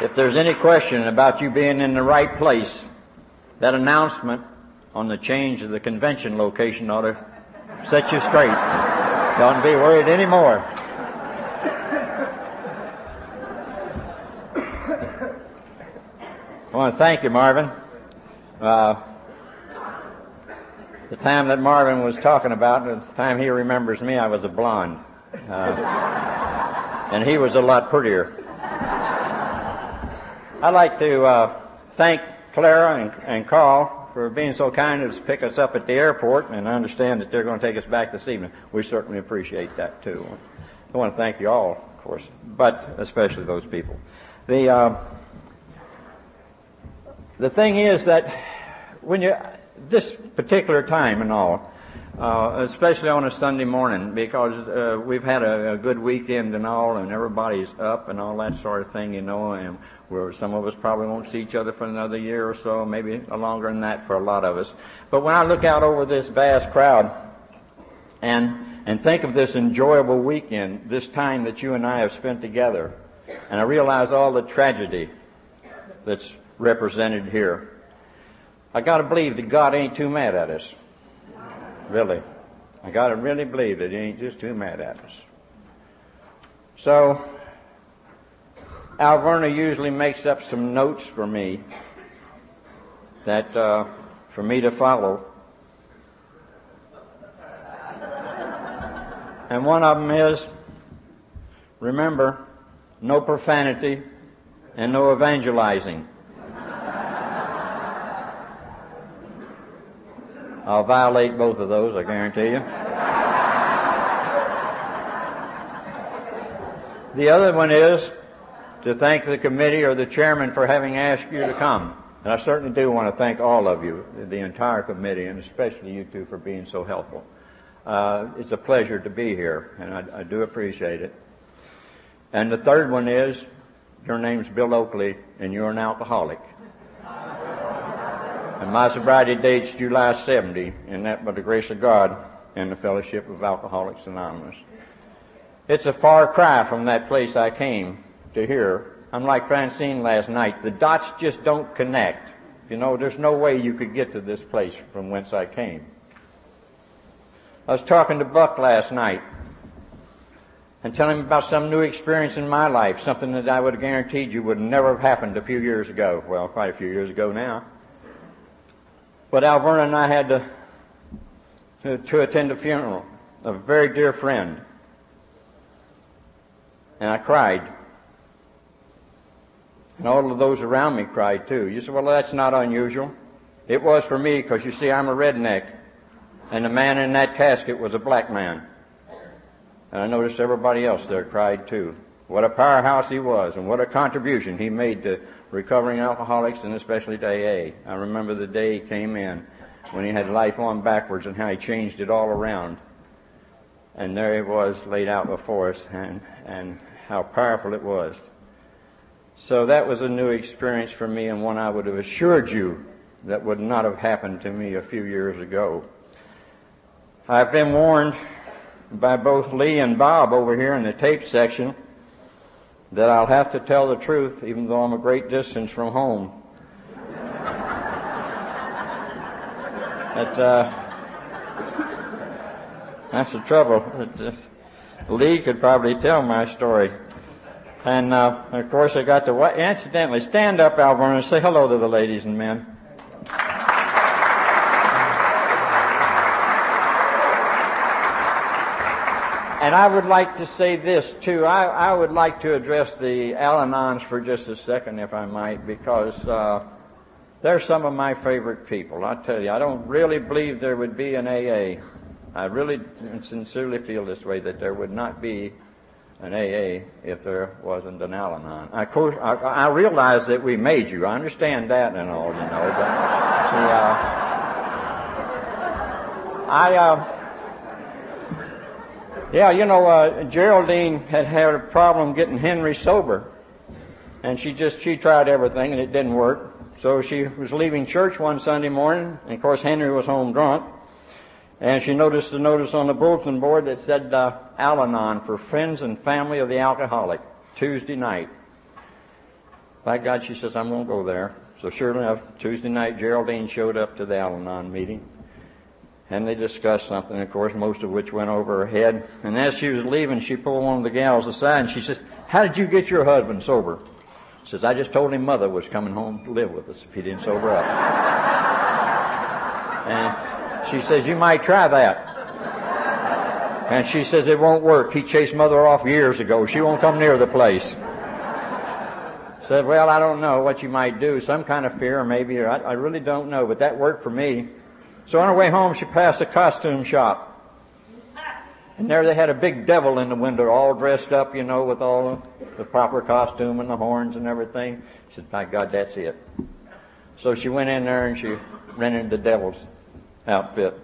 If there's any question about you being in the right place, that announcement on the change of the convention location ought to set you straight. Don't be worried anymore. I want to thank you, Marvin. Uh, the time that Marvin was talking about, the time he remembers me, I was a blonde. Uh, and he was a lot prettier. I'd like to uh, thank Clara and, and Carl for being so kind as to pick us up at the airport, and understand that they're going to take us back this evening. We certainly appreciate that too. I want to thank you all, of course, but especially those people. The uh, the thing is that when you this particular time and all, uh, especially on a Sunday morning, because uh, we've had a, a, good weekend and all, and everybody's up and all that sort of thing, you know, and where some of us probably won't see each other for another year or so, maybe longer than that for a lot of us. But when I look out over this vast crowd and and think of this enjoyable weekend, this time that you and I have spent together, and I realize all the tragedy that's represented here. I gotta believe that God ain't too mad at us. Really. I gotta really believe that He ain't just too mad at us. So, Alverna usually makes up some notes for me that, uh, for me to follow. And one of them is, remember, no profanity and no evangelizing. I'll violate both of those, I guarantee you. The other one is to thank the committee or the chairman for having asked you to come. And I certainly do want to thank all of you, the entire committee, and especially you two for being so helpful. Uh, it's a pleasure to be here, and I, I do appreciate it. And the third one is, your name's Bill Oakley, and you're an alcoholic. And my sobriety date's July 70, and that by the grace of God and the Fellowship of Alcoholics Anonymous. It's a far cry from that place I came to here. I'm like Francine last night. The dots just don't connect. You know, there's no way you could get to this place from whence I came. I was talking to Buck last night and telling him about some new experience in my life, something that I would have guaranteed you would never have happened a few years ago. Well, quite a few years ago now. But Alverna and I had to, to, to attend a funeral of a very dear friend. And I cried. And all of those around me cried too. You say, well, that's not unusual. It was for me because you see, I'm a redneck. And the man in that casket was a black man. And I noticed everybody else there cried too. What a powerhouse he was and what a contribution he made to recovering alcoholics and especially to AA. I remember the day he came in when he had life on backwards and how he changed it all around. And there it was laid out before us and, and how powerful it was. So that was a new experience for me and one I would have assured you that would not have happened to me a few years ago. I've been warned by both Lee and Bob over here in the tape section that I'll have to tell the truth even though I'm a great distance from home. But, uh, that's the trouble. Lee could probably tell my story. And, uh, of course, I got to, incidentally, stand up, Alverna, and say hello to the ladies and men. And I would like to say this too. I, I would like to address the Al-Anons for just a second, if I might, because uh, they're some of my favorite people. I tell you, I don't really believe there would be an AA. I really sincerely feel this way that there would not be an AA if there wasn't an Al-Anon. Of course, I, I realize that we made you. I understand that and all, you know, but the, uh, I. Uh, yeah, you know, uh, Geraldine had had a problem getting Henry sober. And she just, she tried everything and it didn't work. So she was leaving church one Sunday morning, and of course Henry was home drunk. And she noticed a notice on the bulletin board that said, uh, Al-Anon for friends and family of the alcoholic, Tuesday night. by God, she says, I'm going to go there. So sure enough, Tuesday night, Geraldine showed up to the Al-Anon meeting. And they discussed something, of course, most of which went over her head. And as she was leaving, she pulled one of the gals aside and she says, How did you get your husband sober? She says, I just told him mother was coming home to live with us if he didn't sober up. and she says, You might try that. And she says, It won't work. He chased mother off years ago. She won't come near the place. Said, Well, I don't know what you might do. Some kind of fear, maybe. I, I really don't know. But that worked for me. So on her way home, she passed a costume shop. And there they had a big devil in the window, all dressed up, you know, with all the proper costume and the horns and everything. She said, My God, that's it. So she went in there and she rented the devil's outfit.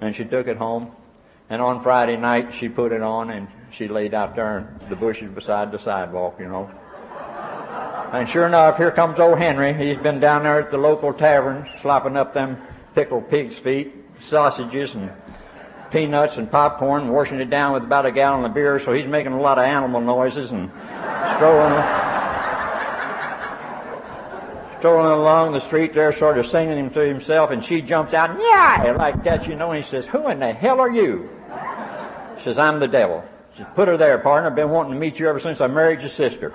And she took it home. And on Friday night, she put it on and she laid out there in the bushes beside the sidewalk, you know. And sure enough, here comes old Henry. He's been down there at the local tavern slopping up them pickled pig's feet, sausages, and peanuts and popcorn, washing it down with about a gallon of beer, so he's making a lot of animal noises and strolling, strolling along the street there, sort of singing him to himself, and she jumps out, yeah, like that, you know, and he says, who in the hell are you? She says, I'm the devil. She says, put her there, partner. I've been wanting to meet you ever since I married your sister.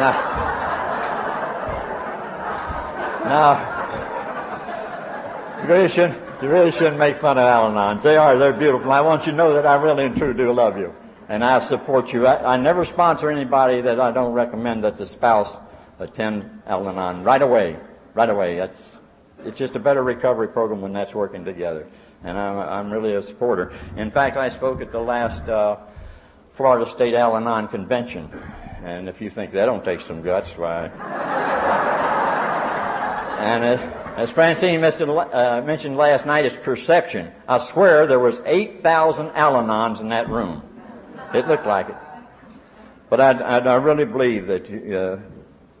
Now, now, shouldn't, you really shouldn't make fun of Al-Anons. They are, they're beautiful. I want you to know that I really and truly do love you. And I support you. I, I never sponsor anybody that I don't recommend that the spouse attend Al-Anon right away. Right away. That's, it's just a better recovery program when that's working together. And I'm, I'm really a supporter. In fact, I spoke at the last uh, Florida State Al-Anon convention. And if you think that don't take some guts, why? and as, as Francine uh, mentioned last night, it's perception. I swear there was 8,000 Al-Anons in that room. It looked like it. But I, I, I really believe that uh,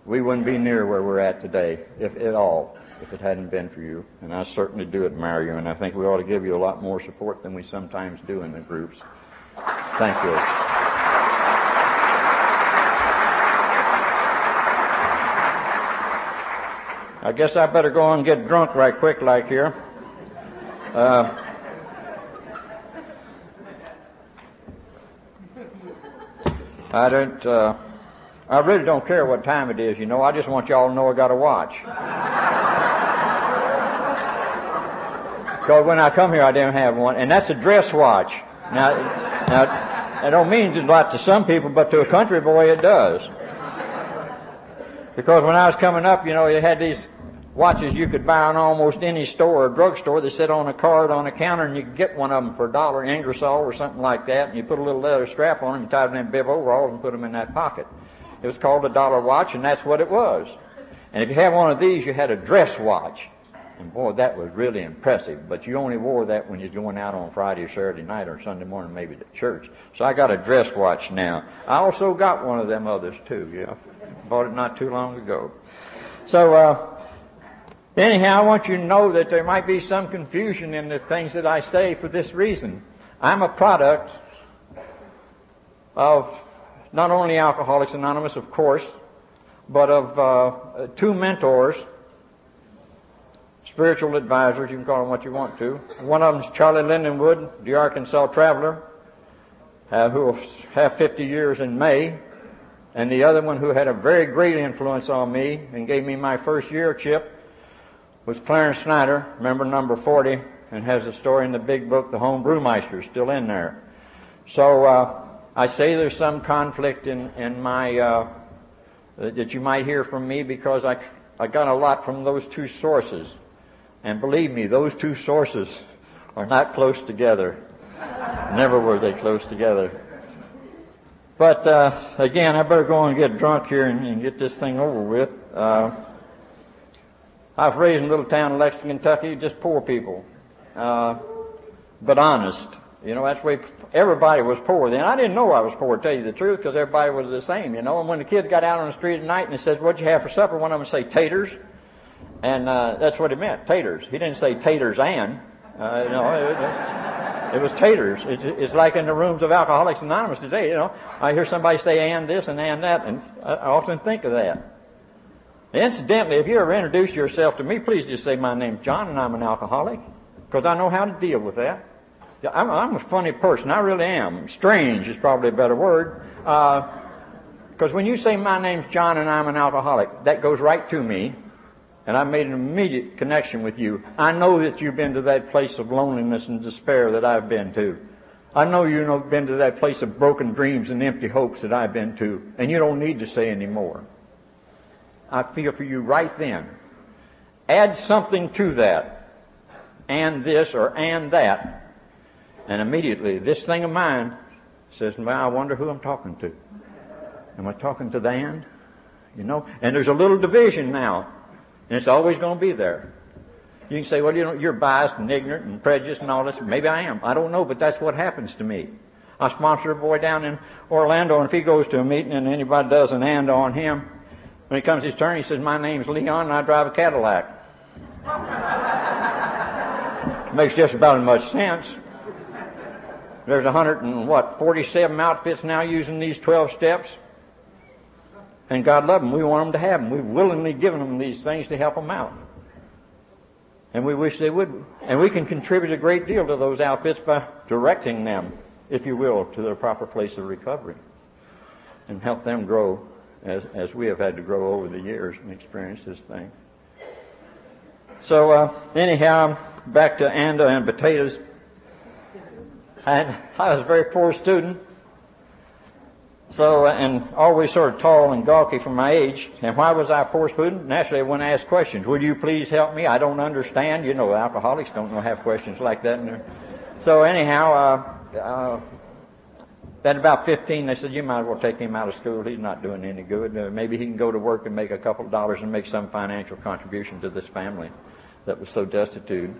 we wouldn't be near where we're at today, if at all, if it hadn't been for you. And I certainly do admire you, and I think we ought to give you a lot more support than we sometimes do in the groups. Thank you. I guess I better go and get drunk right quick like here. Uh, I don't, uh, I really don't care what time it is, you know. I just want y'all to know I got a watch. Because when I come here, I didn't have one. And that's a dress watch. Now, now, I don't mean a lot to some people, but to a country boy it does. Because when I was coming up, you know, you had these watches you could buy in almost any store or drugstore. They sit on a card on a counter and you could get one of them for a dollar, Ingersoll or something like that. And you put a little leather strap on them, you tie them in bib overalls and put them in that pocket. It was called a dollar watch and that's what it was. And if you had one of these, you had a dress watch. And boy, that was really impressive. But you only wore that when you was going out on Friday or Saturday night or Sunday morning, maybe to church. So I got a dress watch now. I also got one of them others too. Yeah, bought it not too long ago. So uh, anyhow, I want you to know that there might be some confusion in the things that I say for this reason. I'm a product of not only Alcoholics Anonymous, of course, but of uh, two mentors spiritual advisors, you can call them what you want to. One of them is Charlie Lindenwood, the Arkansas Traveler, uh, who will have 50 years in May. And the other one who had a very great influence on me and gave me my first year chip was Clarence Snyder, member number 40, and has a story in the big book, The Home Brewmeister, still in there. So uh, I say there's some conflict in, in my, uh, that you might hear from me because I, I got a lot from those two sources. And believe me, those two sources are not close together. Never were they close together. But uh, again, I better go and get drunk here and, and get this thing over with. Uh, I was raised in a little town in Lexington, Kentucky, just poor people, uh, but honest. You know, that's the way everybody was poor then. I didn't know I was poor, to tell you the truth, because everybody was the same, you know. And when the kids got out on the street at night and they said, what'd you have for supper? One of them would say, taters And uh, that's what he meant, taters. He didn't say taters and. Uh, you know, it, was taters. It's, it's like in the rooms of Alcoholics Anonymous today. You know, I hear somebody say and this and and that, and I, I often think of that. Incidentally, if you ever introduce yourself to me, please just say my name's John and I'm an alcoholic, because I know how to deal with that. I'm, I'm, a funny person. I really am. Strange is probably a better word. Because uh, when you say my name's John and I'm an alcoholic, that goes right to me and I made an immediate connection with you. I know that you've been to that place of loneliness and despair that I've been to. I know you've been to that place of broken dreams and empty hopes that I've been to, and you don't need to say any more. I feel for you right then. Add something to that, and this or and that, and immediately this thing of mine says, well, I wonder who I'm talking to. Am I talking to Dan? You know, and there's a little division now and it's always going to be there. You can say, well, you know, you're biased and ignorant and prejudiced and all this. Maybe I am. I don't know, but that's what happens to me. I sponsor a boy down in Orlando, and if he goes to a meeting and anybody does an and on him, when he comes his turn, he says, my name's Leon and I drive a Cadillac. Makes just about as much sense. There's a hundred and what, 47 outfits now using these 12 steps. And God loved them. We want them to have them. We've willingly given them these things to help them out. And we wish they would. And we can contribute a great deal to those outfits by directing them, if you will, to their proper place of recovery. And help them grow as, as we have had to grow over the years and experience this thing. So, uh, anyhow, back to Anda and potatoes. And I was a very poor student. So, and always sort of tall and gawky for my age. And why was I a poor student? Naturally, I wouldn't ask questions. Would you please help me? I don't understand. You know, alcoholics don't know have questions like that. In So anyhow, uh, uh, at about 15, they said, you might as well take him out of school. He's not doing any good. Uh, maybe he can go to work and make a couple of dollars and make some financial contribution to this family that was so destitute.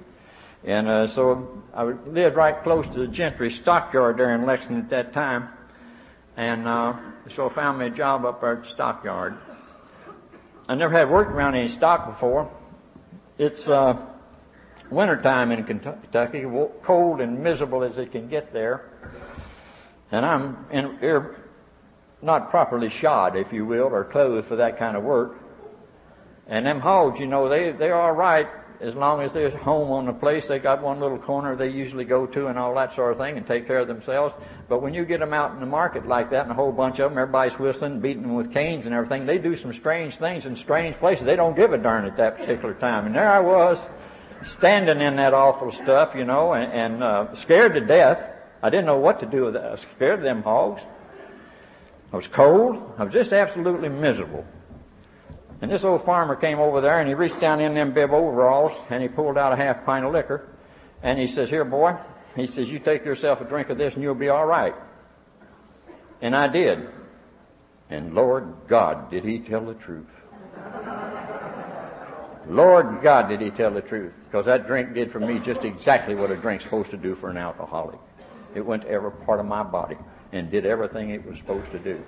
And uh, so I lived right close to the Gentry stockyard there in Lexington at that time. And uh, so I found me a job up there at the stockyard. I never had worked around any stock before. It's uh, wintertime in Kentucky, cold and miserable as it can get there. And I'm in, not properly shod, if you will, or clothed for that kind of work. And them hogs, you know, they, they're all right as long as there's a home on the place, they got one little corner they usually go to and all that sort of thing and take care of themselves. But when you get them out in the market like that and a whole bunch of them, everybody's whistling, beating them with canes and everything, they do some strange things in strange places. They don't give a darn at that particular time. And there I was, standing in that awful stuff, you know, and, and uh, scared to death. I didn't know what to do with that. I was scared of them hogs. I was cold. I was just absolutely miserable. And this old farmer came over there and he reached down in them bib overalls and he pulled out a half pint of liquor and he says, Here, boy, he says, You take yourself a drink of this and you'll be all right. And I did. And Lord God, did he tell the truth. Lord God, did he tell the truth. Because that drink did for me just exactly what a drink's supposed to do for an alcoholic. It went to every part of my body and did everything it was supposed to do.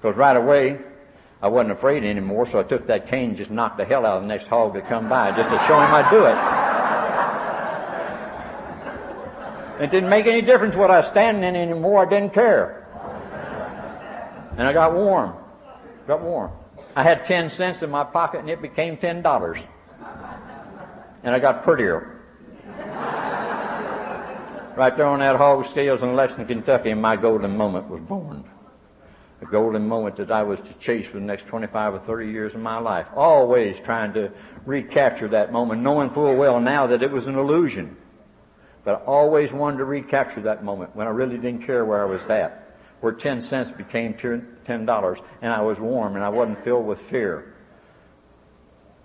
Because right away, I wasn't afraid anymore, so I took that cane and just knocked the hell out of the next hog that come by just to show him I'd do it. It didn't make any difference what I was standing in anymore. I didn't care. And I got warm. Got warm. I had 10 cents in my pocket and it became $10. And I got prettier. Right there on that hog scales in Lexington, Kentucky, my golden moment was born a golden moment that I was to chase for the next 25 or 30 years of my life. Always trying to recapture that moment, knowing full well now that it was an illusion. But I always wanted to recapture that moment when I really didn't care where I was at, where 10 cents became $10 and I was warm and I wasn't filled with fear.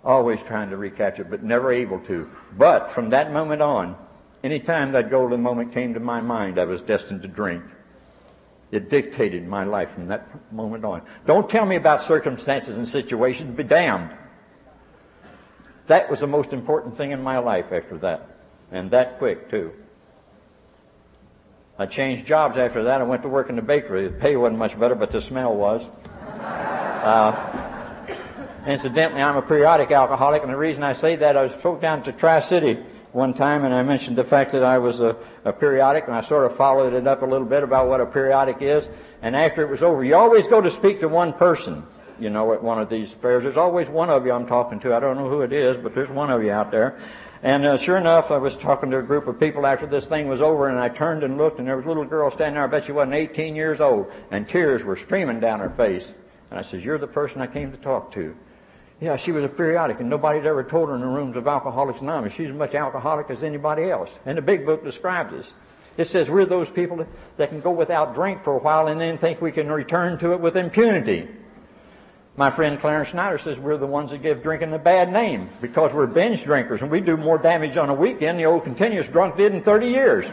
Always trying to recapture it, but never able to. But from that moment on, any time that golden moment came to my mind, I was destined to drink. It dictated my life from that moment on. Don't tell me about circumstances and situations. Be damned. That was the most important thing in my life after that. And that quick, too. I changed jobs after that. I went to work in the bakery. The pay wasn't much better, but the smell was. Uh, Incidentally, I'm a periodic alcoholic, and the reason I say that, I was spoke down to Tri-City one time, and I mentioned the fact that I was a, a periodic, and I sort of followed it up a little bit about what a periodic is. And after it was over, you always go to speak to one person, you know, at one of these fairs. There's always one of you I'm talking to. I don't know who it is, but there's one of you out there. And uh, sure enough, I was talking to a group of people after this thing was over, and I turned and looked, and there was a little girl standing there. I bet she wasn't 18 years old, and tears were streaming down her face. And I said, "You're the person I came to talk to." Yeah, she was a periodic, and nobody had ever told her in the rooms of Alcoholics Anonymous. She's as much alcoholic as anybody else. And the big book describes us. It says we're those people that can go without drink for a while and then think we can return to it with impunity. My friend Clarence Snyder says we're the ones that give drinking a bad name because we're binge drinkers and we do more damage on a weekend the old continuous drunk did in 30 years.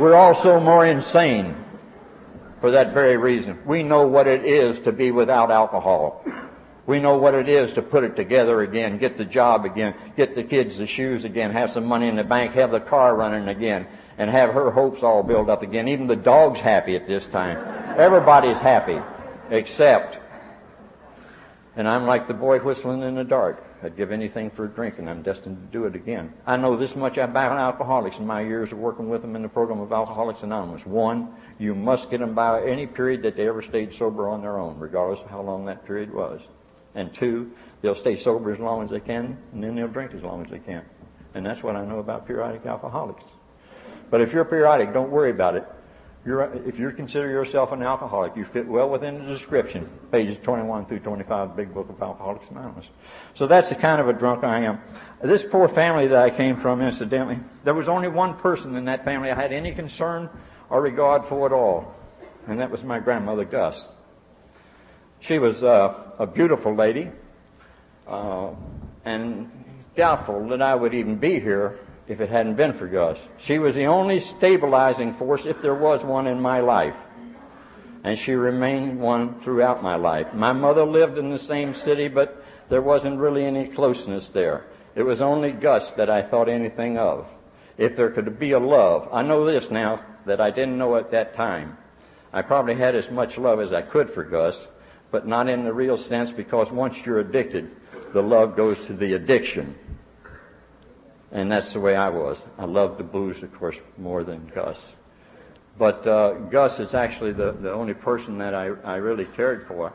we're also more insane for that very reason. We know what it is to be without alcohol. We know what it is to put it together again, get the job again, get the kids the shoes again, have some money in the bank, have the car running again, and have her hopes all built up again. Even the dog's happy at this time. Everybody's happy, except, and I'm like the boy whistling in the dark. I'd give anything for a drink, and I'm destined to do it again. I know this much about alcoholics in my years of working with them in the program of Alcoholics Anonymous. One, you must get them by any period that they ever stayed sober on their own, regardless of how long that period was. And two, they'll stay sober as long as they can, and then they'll drink as long as they can. And that's what I know about periodic alcoholics. But if you're periodic, don't worry about it. You're, if you consider yourself an alcoholic, you fit well within the description, pages 21 through 25, Big Book of Alcoholics Anonymous. So that's the kind of a drunk I am. This poor family that I came from, incidentally, there was only one person in that family I had any concern or regard for at all, and that was my grandmother, Gus. She was uh, a beautiful lady, uh, and doubtful that I would even be here if it hadn't been for Gus. She was the only stabilizing force, if there was one in my life. And she remained one throughout my life. My mother lived in the same city, but there wasn't really any closeness there. It was only Gus that I thought anything of. If there could be a love, I know this now that I didn't know at that time. I probably had as much love as I could for Gus, but not in the real sense because once you're addicted, the love goes to the addiction. And that's the way I was. I loved the booze, of course, more than Gus. But uh, Gus is actually the, the only person that I, I really cared for.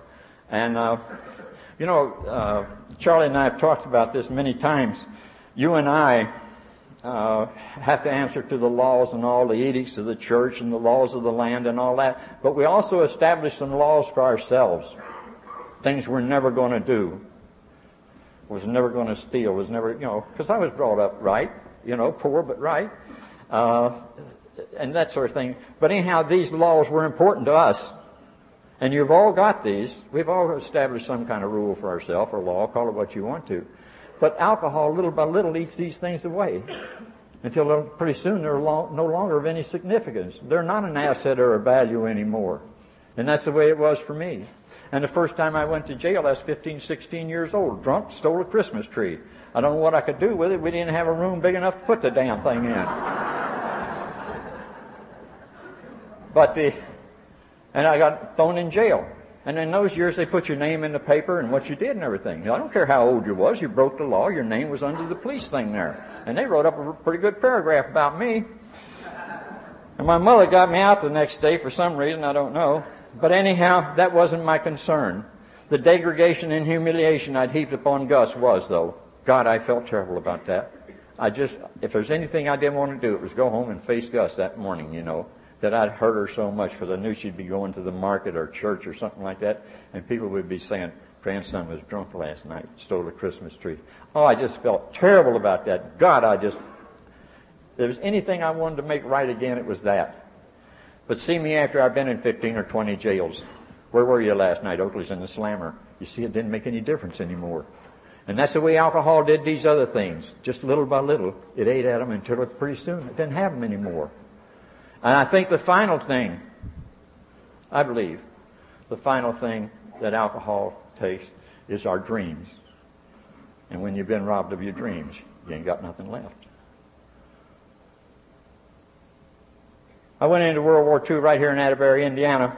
And, uh, you know, uh, Charlie and I have talked about this many times. You and I uh, have to answer to the laws and all the edicts of the church and the laws of the land and all that. But we also establish some laws for ourselves. Things we're never going to do was never going to steal, was never, you know, because I was brought up right, you know, poor but right, uh, and that sort of thing. But anyhow, these laws were important to us. And you've all got these. We've all established some kind of rule for ourselves or law, call it what you want to. But alcohol, little by little, eats these things away until pretty soon they're no longer of any significance. They're not an asset or a value anymore. And that's the way it was for me. And the first time I went to jail, I was 15, 16 years old, drunk, stole a Christmas tree. I don't know what I could do with it. We didn't have a room big enough to put the damn thing in. but the, and I got thrown in jail. And in those years, they put your name in the paper and what you did and everything. I don't care how old you was. You broke the law. Your name was under the police thing there. And they wrote up a pretty good paragraph about me. And my mother got me out the next day for some reason. I don't know. But anyhow, that wasn't my concern. The degradation and humiliation I'd heaped upon Gus was, though. God, I felt terrible about that. I just, if there's anything I didn't want to do, it was go home and face Gus that morning, you know, that I'd hurt her so much because I knew she'd be going to the market or church or something like that, and people would be saying, grandson was drunk last night, stole a Christmas tree. Oh, I just felt terrible about that. God, I just, if there was anything I wanted to make right again, it was that. But see me after I've been in 15 or 20 jails. Where were you last night? Oakley's in the slammer. You see, it didn't make any difference anymore. And that's the way alcohol did these other things. Just little by little, it ate at them until pretty soon it didn't have them anymore. And I think the final thing, I believe, the final thing that alcohol takes is our dreams. And when you've been robbed of your dreams, you ain't got nothing left. I went into World War II right here in Atterbury, Indiana,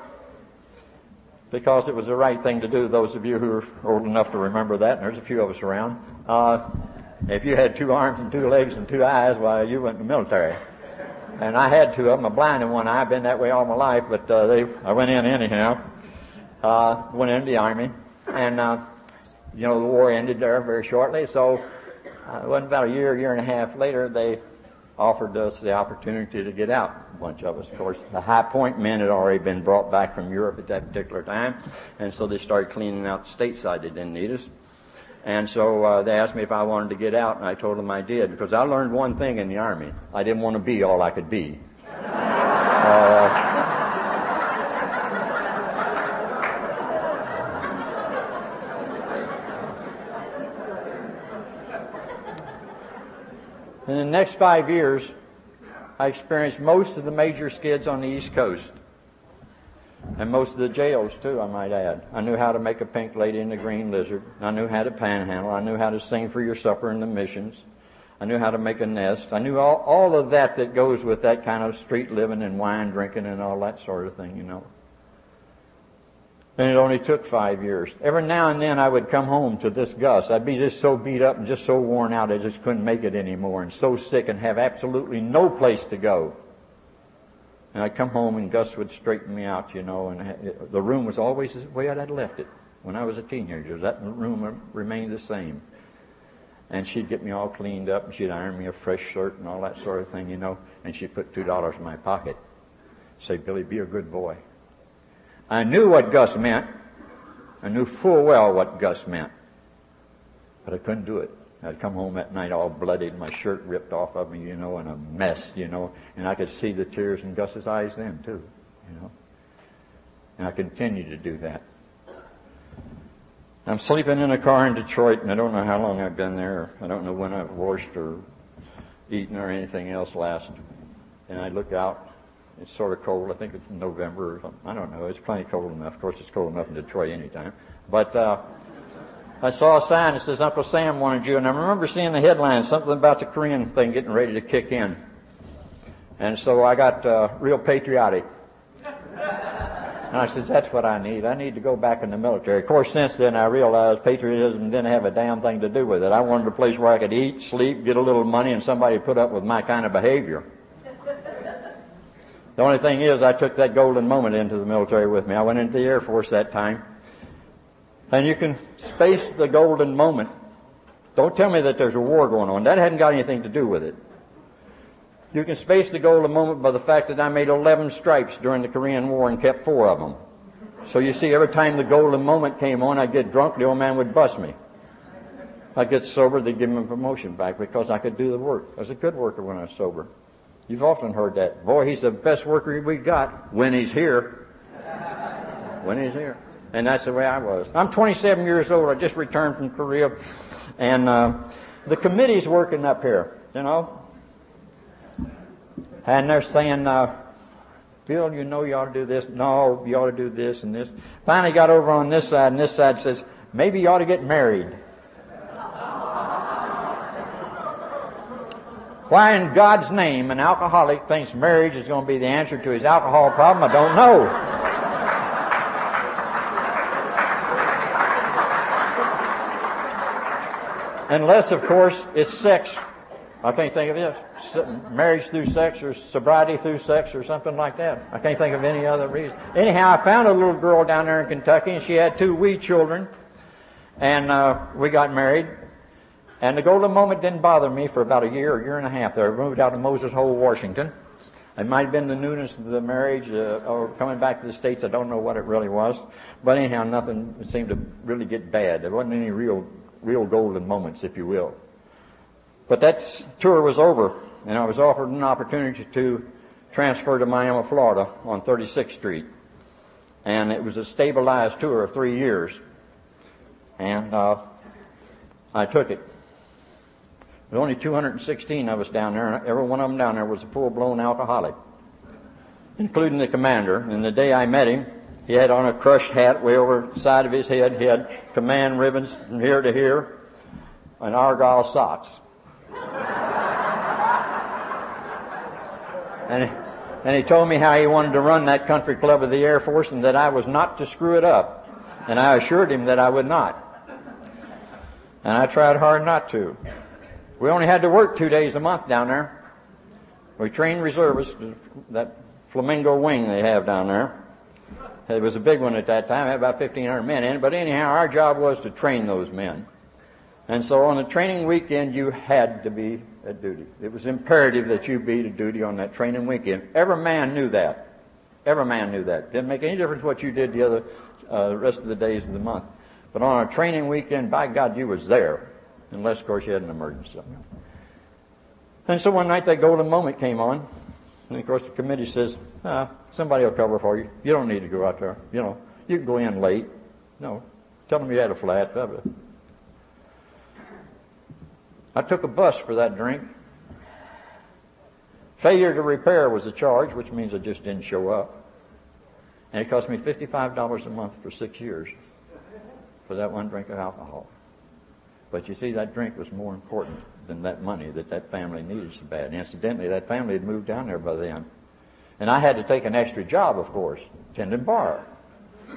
because it was the right thing to do. Those of you who are old enough to remember that, and there's a few of us around. Uh, if you had two arms and two legs and two eyes, why, you went in the military. And I had two of them, a blind in one eye. I've been that way all my life, but uh, they, I went in anyhow. Uh, went into the army, and uh, you know the war ended there very shortly. So uh, it wasn't about a year, year and a half later, they offered us the opportunity to get out. A bunch of us, of course. The high point men had already been brought back from Europe at that particular time, and so they started cleaning out the stateside. They didn't need us. And so uh, they asked me if I wanted to get out, and I told them I did because I learned one thing in the army: I didn't want to be all I could be. Uh, in the next five years, I experienced most of the major skids on the East Coast. And most of the jails, too, I might add. I knew how to make a pink lady and a green lizard. I knew how to panhandle. I knew how to sing for your supper in the missions. I knew how to make a nest. I knew all, all of that that goes with that kind of street living and wine drinking and all that sort of thing, you know. And it only took five years. Every now and then I would come home to this Gus. I'd be just so beat up and just so worn out I just couldn't make it anymore and so sick and have absolutely no place to go. And I'd come home and Gus would straighten me out, you know, and the room was always the way I'd left it when I was a teenager. That room remained the same. And she'd get me all cleaned up and she'd iron me a fresh shirt and all that sort of thing, you know, and she'd put two dollars in my pocket. Say, Billy, be a good boy. I knew what Gus meant. I knew full well what Gus meant. But I couldn't do it. I'd come home at night all bloodied, my shirt ripped off of me, you know, and a mess, you know, and I could see the tears in Gus's eyes then too, you know. And I continued to do that. I'm sleeping in a car in Detroit, and I don't know how long I've been there. I don't know when I've washed or eaten or anything else last. And I look out. It's sort of cold. I think it's November or something. I don't know. It's plenty cold enough. Of course, it's cold enough in Detroit anytime. But uh, I saw a sign that says Uncle Sam wanted you, and I remember seeing the headline, something about the Korean thing getting ready to kick in. And so I got uh, real patriotic. And I said, that's what I need. I need to go back in the military. Of course, since then I realized patriotism didn't have a damn thing to do with it. I wanted a place where I could eat, sleep, get a little money, and somebody put up with my kind of behavior. The only thing is, I took that golden moment into the military with me. I went into the Air Force that time. And you can space the golden moment. Don't tell me that there's a war going on. That hadn't got anything to do with it. You can space the golden moment by the fact that I made 11 stripes during the Korean War and kept four of them. So you see, every time the golden moment came on, I'd get drunk, the old man would bust me. I'd get sober, they'd give me a promotion back because I could do the work. I was a good worker when I was sober. You've often heard that. Boy, he's the best worker we've got when he's here. When he's here. And that's the way I was. I'm 27 years old. I just returned from Korea. And uh, the committee's working up here, you know. And they're saying, uh, Bill, you know you ought to do this. No, you ought to do this and this. Finally got over on this side, and this side says, maybe you ought to get married. Why in God's name an alcoholic thinks marriage is going to be the answer to his alcohol problem, I don't know. Unless, of course, it's sex. I can't think of it. Marriage through sex or sobriety through sex or something like that. I can't think of any other reason. Anyhow, I found a little girl down there in Kentucky and she had two wee children. And uh, we got married. And the golden moment didn't bother me for about a year or year and a half there. I moved out to Moses Hole, Washington. It might have been the newness of the marriage uh, or coming back to the States. I don't know what it really was. But anyhow, nothing seemed to really get bad. There wasn't any real real golden moments, if you will. But that tour was over, and I was offered an opportunity to transfer to Miami, Florida on 36th Street. And it was a stabilized tour of three years. And uh, I took it. There were only 216 of us down there, and every one of them down there was a full-blown alcoholic, including the commander. And the day I met him, he had on a crushed hat way over the side of his head. He had command ribbons from here to here and argyle socks. and, And he told me how he wanted to run that country club of the Air Force and that I was not to screw it up. And I assured him that I would not. And I tried hard not to. We only had to work two days a month down there. We trained reservists, that flamingo wing they have down there. It was a big one at that time, had about 1,500 men in it. But anyhow, our job was to train those men. And so on a training weekend, you had to be at duty. It was imperative that you be to duty on that training weekend. Every man knew that. Every man knew that. Didn't make any difference what you did the other uh, the rest of the days of the month. But on a training weekend, by God, you was there, unless of course you had an emergency. And so one night that golden moment came on, and of course the committee says, ah, somebody will cover for you. You don't need to go out there. You know, you can go in late. No, tell them you had a flat. I took a bus for that drink. Failure to repair was a charge, which means I just didn't show up. And it cost me $55 a month for six years for that one drink of alcohol. But you see, that drink was more important than that money that that family needed so bad. And incidentally, that family had moved down there by then. And I had to take an extra job, of course, tending bar.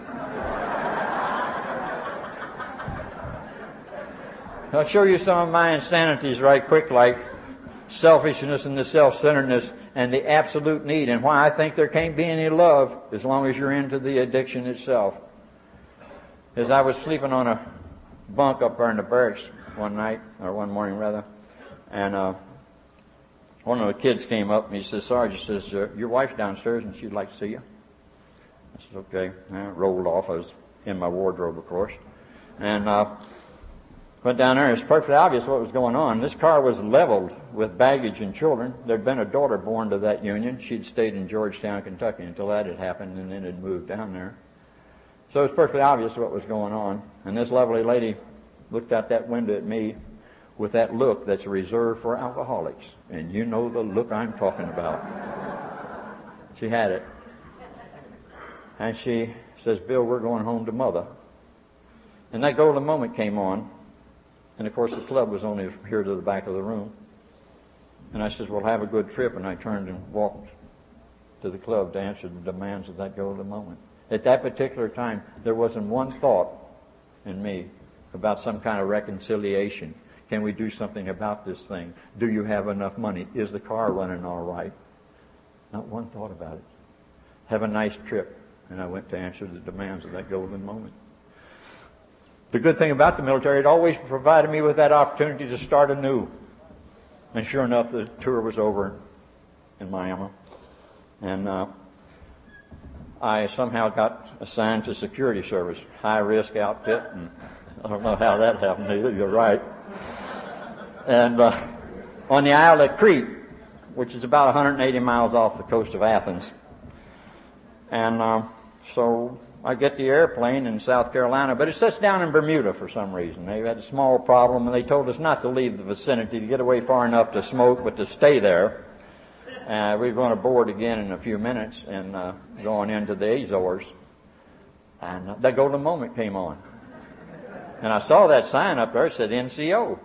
I'll show you some of my insanities right quick, like selfishness and the self-centeredness and the absolute need and why I think there can't be any love as long as you're into the addiction itself. As I was sleeping on a bunk up there in the barracks one night, or one morning rather, and uh, one of the kids came up and he says, Sarge, he says, uh, your wife's downstairs and she'd like to see you. I said, okay. And I rolled off. I was in my wardrobe, of course. And uh, Went down there, it's perfectly obvious what was going on. This car was leveled with baggage and children. There'd been a daughter born to that union. She'd stayed in Georgetown, Kentucky until that had happened, and then had moved down there. So it's perfectly obvious what was going on. And this lovely lady looked out that window at me with that look that's reserved for alcoholics. And you know the look I'm talking about. she had it. And she says, Bill, we're going home to mother. And that golden moment came on. And of course, the club was only from here to the back of the room. And I said, Well, have a good trip. And I turned and walked to the club to answer the demands of that golden moment. At that particular time, there wasn't one thought in me about some kind of reconciliation. Can we do something about this thing? Do you have enough money? Is the car running all right? Not one thought about it. Have a nice trip. And I went to answer the demands of that golden moment. The good thing about the military, it always provided me with that opportunity to start anew. And sure enough, the tour was over in Miami. And uh, I somehow got assigned to security service, high risk outfit, and I don't know how that happened either. You're right. And uh, on the Isle of Crete, which is about 180 miles off the coast of Athens. And uh, so I get the airplane in South Carolina, but it sits down in Bermuda for some reason. They had a small problem, and they told us not to leave the vicinity, to get away far enough to smoke, but to stay there. Uh, we're going to board again in a few minutes and uh, going into the Azores. And uh, that golden moment came on. And I saw that sign up there, it said NCO.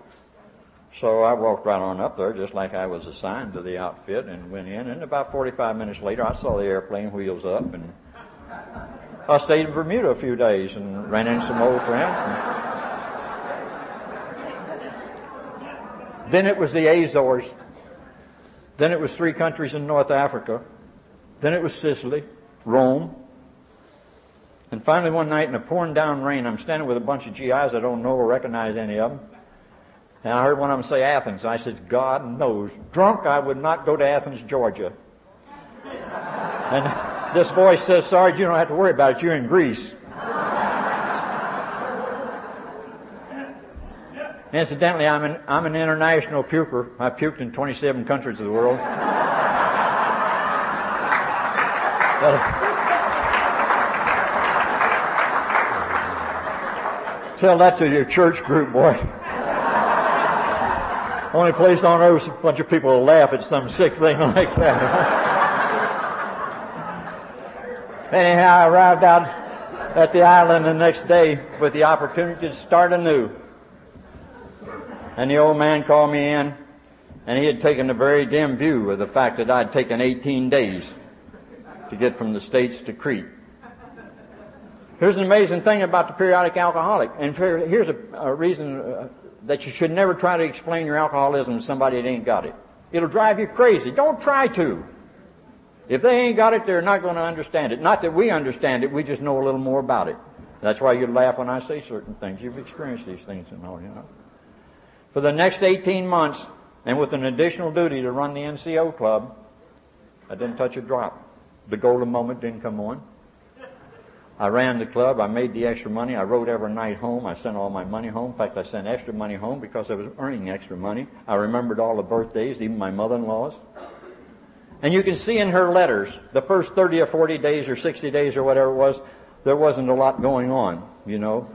So I walked right on up there just like I was assigned to the outfit and went in. And about 45 minutes later, I saw the airplane wheels up and I stayed in Bermuda a few days and ran into some old friends. then it was the Azores. Then it was three countries in North Africa. Then it was Sicily, Rome. And finally, one night in a pouring down rain, I'm standing with a bunch of GIs. I don't know or recognize any of them. And I heard one of them say Athens. I said, God knows. Drunk, I would not go to Athens, Georgia. And this voice says, Sarge, you don't have to worry about it. You're in Greece. Incidentally, I'm an, I'm an international puker. I puked in 27 countries of the world. Tell that to your church group, boy. Only place on earth a bunch of people will laugh at some sick thing like that. Anyhow, I arrived out at the island the next day with the opportunity to start anew. And the old man called me in, and he had taken a very dim view of the fact that I'd taken 18 days to get from the States to Crete. Here's an amazing thing about the periodic alcoholic, and here's a, a reason uh, that you should never try to explain your alcoholism to somebody that ain't got it. It'll drive you crazy. Don't try to. If they ain't got it, they're not going to understand it. Not that we understand it, we just know a little more about it. That's why you laugh when I say certain things. You've experienced these things and all, you know. For the next 18 months, and with an additional duty to run the NCO club, I didn't touch a drop. The golden moment didn't come on. I ran the club. I made the extra money. I rode every night home. I sent all my money home. In fact, I sent extra money home because I was earning extra money. I remembered all the birthdays, even my mother-in-law's. And you can see in her letters, the first 30 or 40 days or 60 days or whatever it was, there wasn't a lot going on, you know.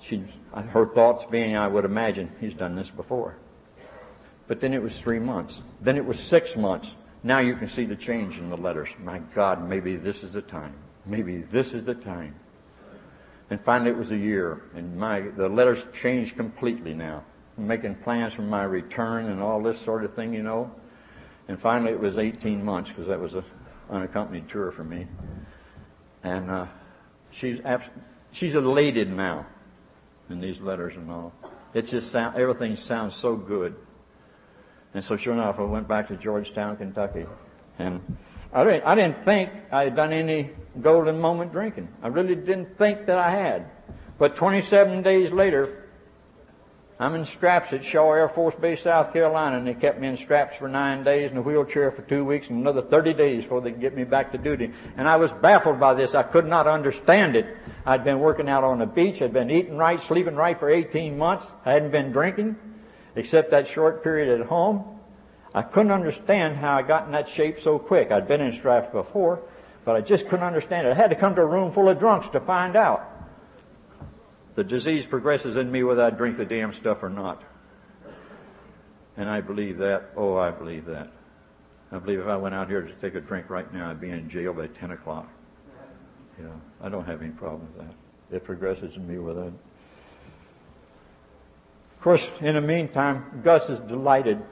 She, her thoughts being, I would imagine, he's done this before. But then it was three months. Then it was six months. Now you can see the change in the letters. My God, maybe this is the time. Maybe this is the time. And finally it was a year. And my, the letters changed completely now. I'm making plans for my return and all this sort of thing, you know. And finally it was 18 months because that was an unaccompanied tour for me. And uh, she's abs- she's elated now in these letters and all. It just sound, everything sounds so good. And so sure enough, I went back to Georgetown, Kentucky. And I didn't, I didn't think I had done any golden moment drinking. I really didn't think that I had. But 27 days later, I'm in straps at Shaw Air Force Base, South Carolina, and they kept me in straps for nine days in a wheelchair for two weeks and another 30 days before they could get me back to duty. And I was baffled by this. I could not understand it. I'd been working out on the beach. I'd been eating right, sleeping right for 18 months. I hadn't been drinking, except that short period at home. I couldn't understand how I got in that shape so quick. I'd been in straps before, but I just couldn't understand it. I had to come to a room full of drunks to find out. The disease progresses in me whether I drink the damn stuff or not. And I believe that. Oh, I believe that. I believe if I went out here to take a drink right now, I'd be in jail by 10 o'clock. You know, I don't have any problem with that. It progresses in me it. Of course, in the meantime, Gus is delighted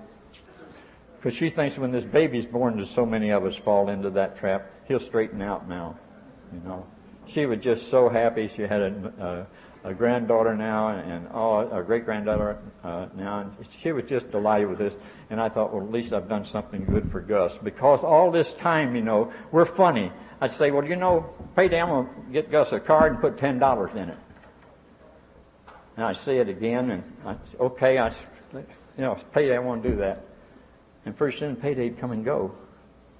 because she thinks when this baby's born, there's so many of us fall into that trap. He'll straighten out now, you know. She was just so happy. She had a, a, a granddaughter now and, oh, a great granddaughter uh, now. And she was just delighted with this. And I thought, well, at least I've done something good for Gus. Because all this time, you know, we're funny. I'd say, well, you know, payday, I'm going to get Gus a card and put $10 in it. And I say it again, and I say, okay, I, you know, payday, I want to do that. And pretty soon payday'd come and go.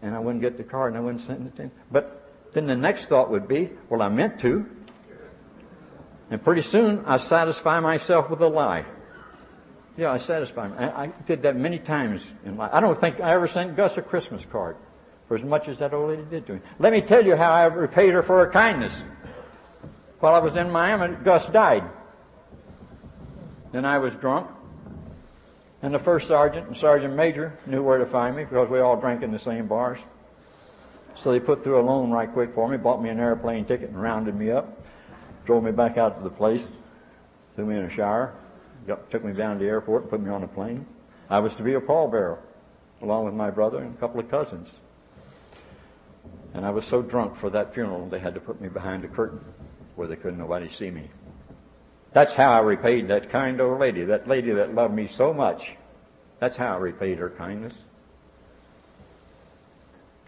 And I wouldn't get the card and I wouldn't send it him. But then the next thought would be, well, I meant to. And pretty soon I satisfy myself with a lie. Yeah, I satisfy. I, I did that many times in life. I don't think I ever sent Gus a Christmas card for as much as that old lady did to me. Let me tell you how I repaid her for her kindness. While I was in Miami, Gus died. Then I was drunk. And the first sergeant and sergeant major knew where to find me because we all drank in the same bars. So they put through a loan right quick for me, bought me an airplane ticket and rounded me up, drove me back out to the place, threw me in a shower, got, took me down to the airport, and put me on a plane. I was to be a pallbearer, along with my brother and a couple of cousins. And I was so drunk for that funeral, they had to put me behind a curtain where they couldn't nobody see me. That's how I repaid that kind old lady, that lady that loved me so much. That's how I repaid her kindness.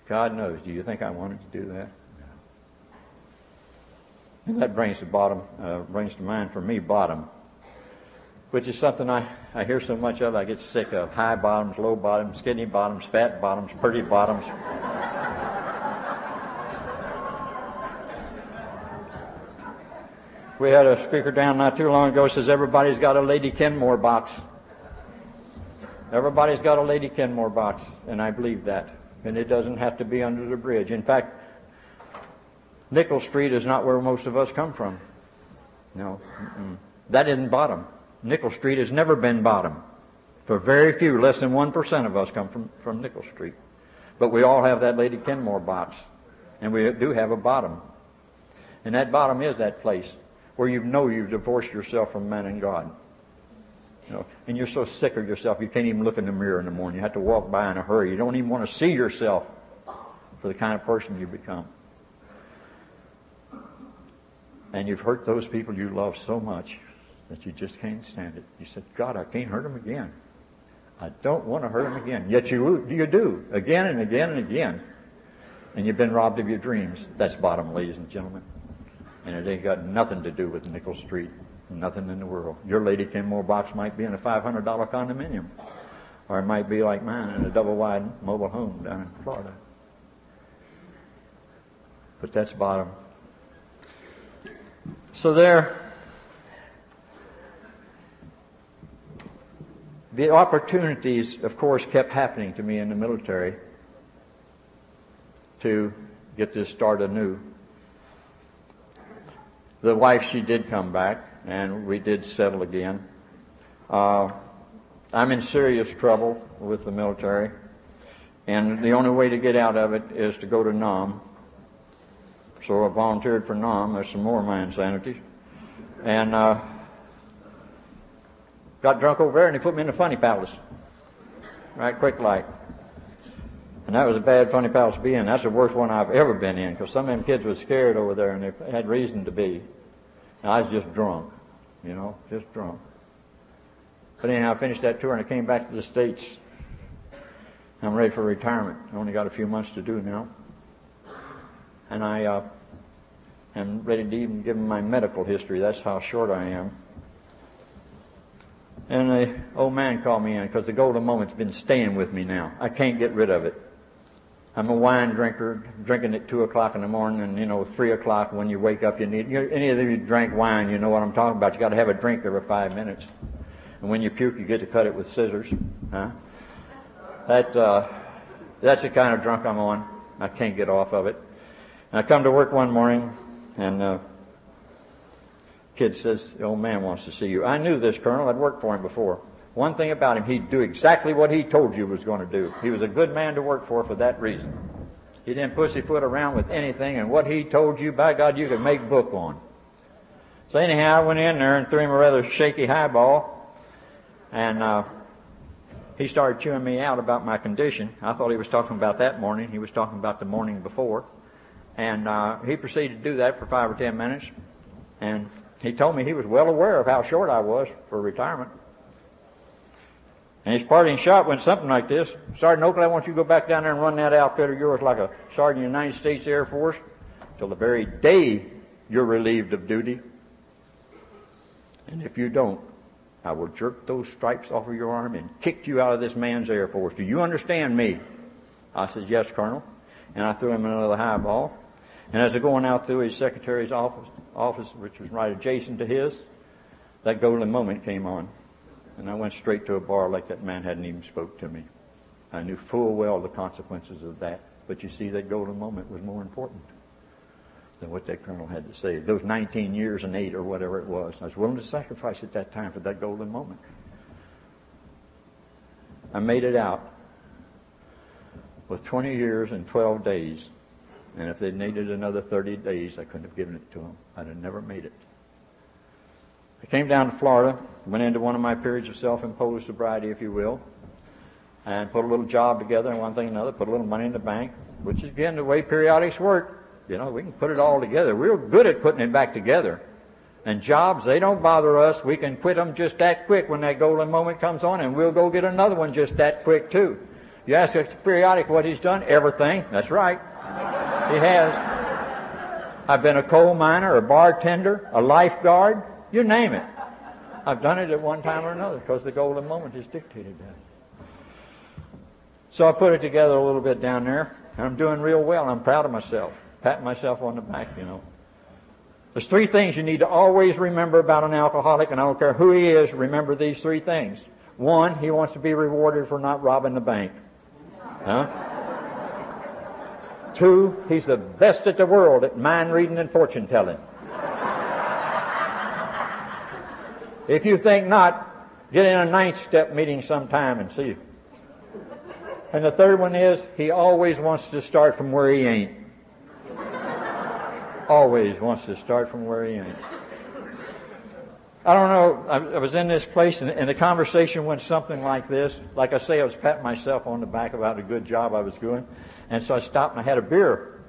God knows. Do you think I wanted to do that? And that brings to bottom, uh, brings to mind for me bottom, which is something I, I hear so much of. I get sick of high bottoms, low bottoms, skinny bottoms, fat bottoms, pretty bottoms. We had a speaker down not too long ago says everybody's got a Lady Kenmore box. Everybody's got a Lady Kenmore box, and I believe that. And it doesn't have to be under the bridge. In fact, Nickel Street is not where most of us come from. No, mm-mm. that isn't bottom. Nickel Street has never been bottom. For very few, less than 1% of us come from, from Nickel Street. But we all have that Lady Kenmore box. And we do have a bottom. And that bottom is that place where you know you've divorced yourself from man and God. You know, and you're so sick of yourself you can't even look in the mirror in the morning. You have to walk by in a hurry. You don't even want to see yourself for the kind of person you've become. And you've hurt those people you love so much that you just can't stand it. You said, God, I can't hurt them again. I don't want to hurt them again. Yet you, you do, again and again and again. And you've been robbed of your dreams. That's bottom, ladies and gentlemen. And it ain't got nothing to do with Nickel Street. Nothing in the world. Your Lady Kenmore box might be in a $500 condominium. Or it might be like mine in a double wide mobile home down in Florida. But that's bottom. So there, the opportunities, of course, kept happening to me in the military to get this start anew. The wife, she did come back, and we did settle again. Uh, I'm in serious trouble with the military, and the only way to get out of it is to go to Nam. So I volunteered for Nam. There's some more of my insanities. And uh, got drunk over there, and they put me in the funny palace. Right quick like. And that was a bad funny palace to be in. That's the worst one I've ever been in, because some of them kids were scared over there, and they had reason to be. And I was just drunk, you know, just drunk. But anyhow, I finished that tour and I came back to the States. I'm ready for retirement. I only got a few months to do now. And I uh, am ready to even give them my medical history. That's how short I am. And the old man called me in because the golden moment's been staying with me now. I can't get rid of it. I'm a wine drinker, drinking at two o'clock in the morning, and you know, three o'clock when you wake up, you need. You, any of you drank wine, you know what I'm talking about. You got to have a drink every five minutes. And when you puke, you get to cut it with scissors. Huh? That, uh, that's the kind of drunk I'm on. I can't get off of it. And I come to work one morning, and uh, kid says, the old man wants to see you. I knew this colonel. I'd worked for him before. One thing about him, he'd do exactly what he told you was going to do. He was a good man to work for for that reason. He didn't pussyfoot around with anything, and what he told you, by God, you could make book on. So anyhow, I went in there and threw him a rather shaky highball, and uh, he started chewing me out about my condition. I thought he was talking about that morning. He was talking about the morning before. And uh, he proceeded to do that for five or ten minutes. And he told me he was well aware of how short I was for retirement. And his parting shot went something like this. Sergeant Oakley, I want you to go back down there and run that outfit of yours like a sergeant in the United States Air Force till the very day you're relieved of duty. And if you don't, I will jerk those stripes off of your arm and kick you out of this man's Air Force. Do you understand me? I said, yes, Colonel. And I threw him another highball. And as they're going out through his secretary's office, office, which was right adjacent to his, that golden moment came on. And I went straight to a bar like that man hadn't even spoke to me. I knew full well the consequences of that. But you see, that golden moment was more important than what that colonel had to say. Those 19 years and eight or whatever it was, I was willing to sacrifice at that time for that golden moment. I made it out with 20 years and 12 days. And if they needed another 30 days, I couldn't have given it to them. I'd have never made it. I came down to Florida, went into one of my periods of self-imposed sobriety, if you will, and put a little job together and one thing and another, put a little money in the bank, which is again the way periodics work. You know, we can put it all together. We're good at putting it back together. And jobs, they don't bother us. We can quit them just that quick when that golden moment comes on, and we'll go get another one just that quick too. You ask a periodic what he's done, everything. That's right. He has. I've been a coal miner, a bartender, a lifeguard, you name it. I've done it at one time or another because the golden moment has dictated that. So I put it together a little bit down there, and I'm doing real well. I'm proud of myself patting myself on the back, you know. There's three things you need to always remember about an alcoholic, and I don't care who he is, remember these three things. One, he wants to be rewarded for not robbing the bank. Huh? Two, he's the best at the world at mind reading and fortune telling. If you think not, get in a ninth step meeting sometime and see. And the third one is he always wants to start from where he ain't always wants to start from where he ain't. I don't know. I, I was in this place, and, and, the conversation went something like this. Like I say, I was patting myself on the back about a good job I was doing, And so I stopped and I had a beer.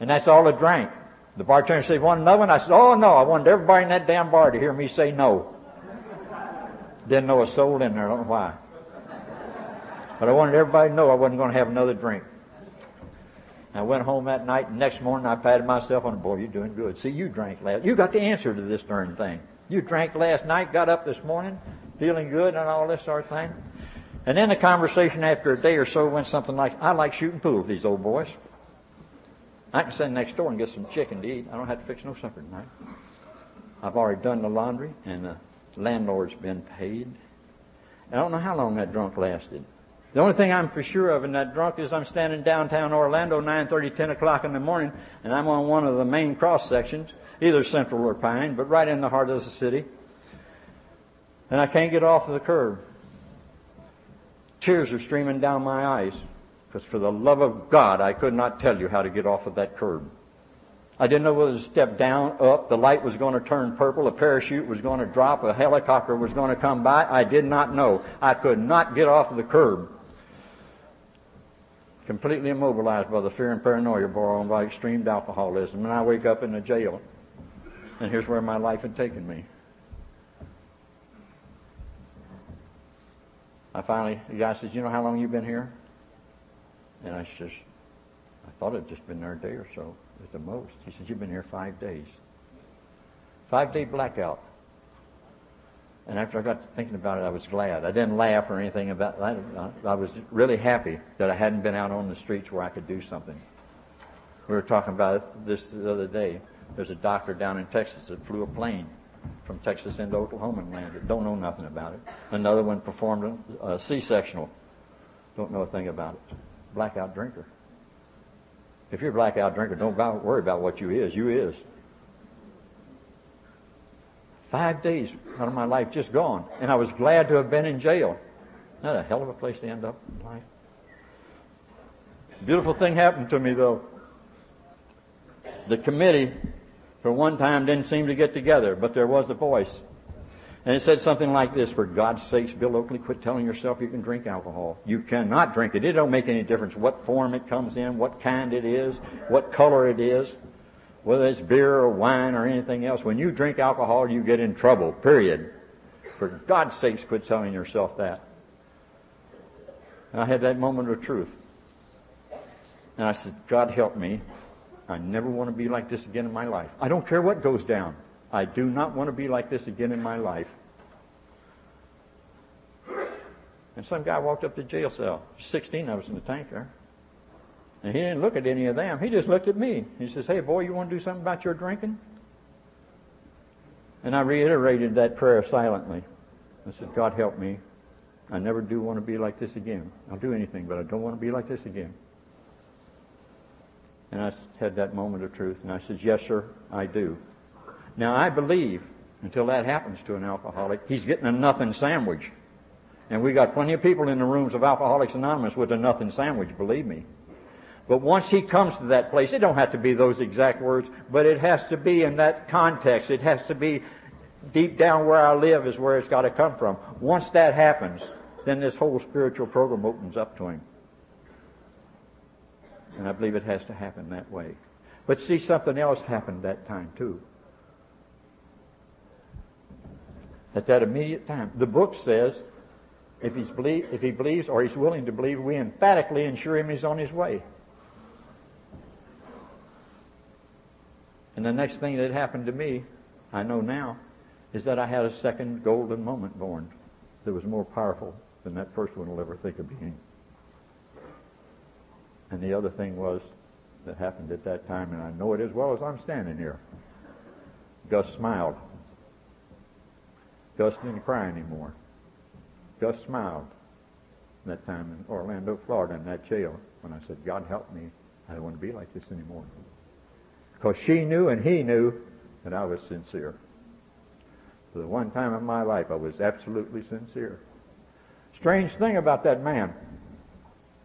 And that's all I drank. The bartender said, want another one? I said, oh no, I wanted everybody in that damn bar to hear me say no. Didn't know a soul in there, I don't know why. But I wanted everybody to know I wasn't going to have another drink. I went home that night, and next morning I patted myself on the boy, you're doing good. See, you drank last. You got the answer to this darn thing. You drank last night, got up this morning, feeling good and all this sort of thing. And then the conversation after a day or so went something like, I like shooting pool with these old boys. I can send next door and get some chicken to eat. I don't have to fix no supper tonight. I've already done the laundry, and the landlord's been paid. I don't know how long that drunk lasted. The only thing I'm for sure of in that drunk is I'm standing downtown Orlando, 9:30, 10 o'clock in the morning, and I'm on one of the main cross sections, either Central or Pine, but right in the heart of the city. And I can't get off of the curb. Tears are streaming down my eyes, because for the love of God, I could not tell you how to get off of that curb. I didn't know whether to step down, up, the light was going to turn purple, a parachute was going to drop, a helicopter was going to come by. I did not know. I could not get off of the curb completely immobilized by the fear and paranoia brought on by extreme alcoholism. And I wake up in a jail, and here's where my life had taken me. I finally, the guy says, You know how long you've been here? And I says, I thought I'd just been there a day or so at the most. He says, You've been here five days. Five day blackout. And after I got to thinking about it, I was glad. I didn't laugh or anything about that. I was really happy that I hadn't been out on the streets where I could do something. We were talking about this the other day. There's a doctor down in Texas that flew a plane from Texas into Oklahoma and landed. Don't know nothing about it. Another one performed a C-sectional. Don't know a thing about it. Blackout drinker. If you're a blackout drinker, don't worry about what you is. You is. Five days out of my life just gone. And I was glad to have been in jail. Not a hell of a place to end up in life. Beautiful thing happened to me though. The committee, for one time, didn't seem to get together, but there was a voice. And it said something like this, for God's sakes, Bill Oakley, quit telling yourself you can drink alcohol. You cannot drink it. It don't make any difference what form it comes in, what kind it is, what color it is whether it's beer or wine or anything else, when you drink alcohol, you get in trouble, period. For God's sakes, quit telling yourself that. And I had that moment of truth. And I said, God help me. I never want to be like this again in my life. I don't care what goes down. I do not want to be like this again in my life. And some guy walked up to the jail cell. 16 of us in the tank there. And he didn't look at any of them. He just looked at me. He says, Hey, boy, you want to do something about your drinking? And I reiterated that prayer silently. I said, God help me. I never do want to be like this again. I'll do anything, but I don't want to be like this again. And I had that moment of truth, and I said, Yes, sir, I do. Now, I believe until that happens to an alcoholic, he's getting a nothing sandwich. And we got plenty of people in the rooms of Alcoholics Anonymous with a nothing sandwich, believe me. But once he comes to that place, it don't have to be those exact words, but it has to be in that context. It has to be deep down where I live is where it's got to come from. Once that happens, then this whole spiritual program opens up to him. And I believe it has to happen that way. But see, something else happened that time too. At that immediate time. The book says if, he's believe, if he believes or he's willing to believe, we emphatically ensure him he's on his way. And the next thing that happened to me, I know now, is that I had a second golden moment born that was more powerful than that first one will ever think of being. And the other thing was that happened at that time, and I know it as well as I'm standing here. Gus smiled. Gus didn't cry anymore. Gus smiled that time in Orlando, Florida, in that jail, when I said, God help me. I don't want to be like this anymore. Because she knew and he knew that I was sincere. For the one time in my life, I was absolutely sincere. Strange thing about that man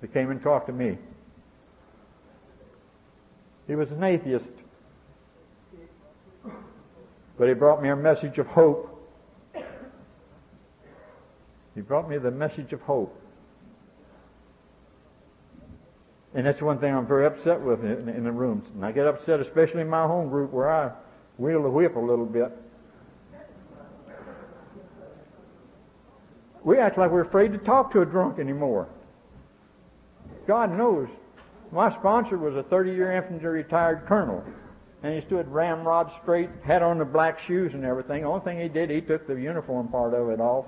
that came and talked to me. He was an atheist. But he brought me a message of hope. He brought me the message of hope. And that's one thing I'm very upset with in, in the rooms. And I get upset, especially in my home group where I wheel the whip a little bit. We act like we're afraid to talk to a drunk anymore. God knows. My sponsor was a 30-year infantry retired colonel. And he stood ramrod straight, had on the black shoes and everything. The only thing he did, he took the uniform part of it off.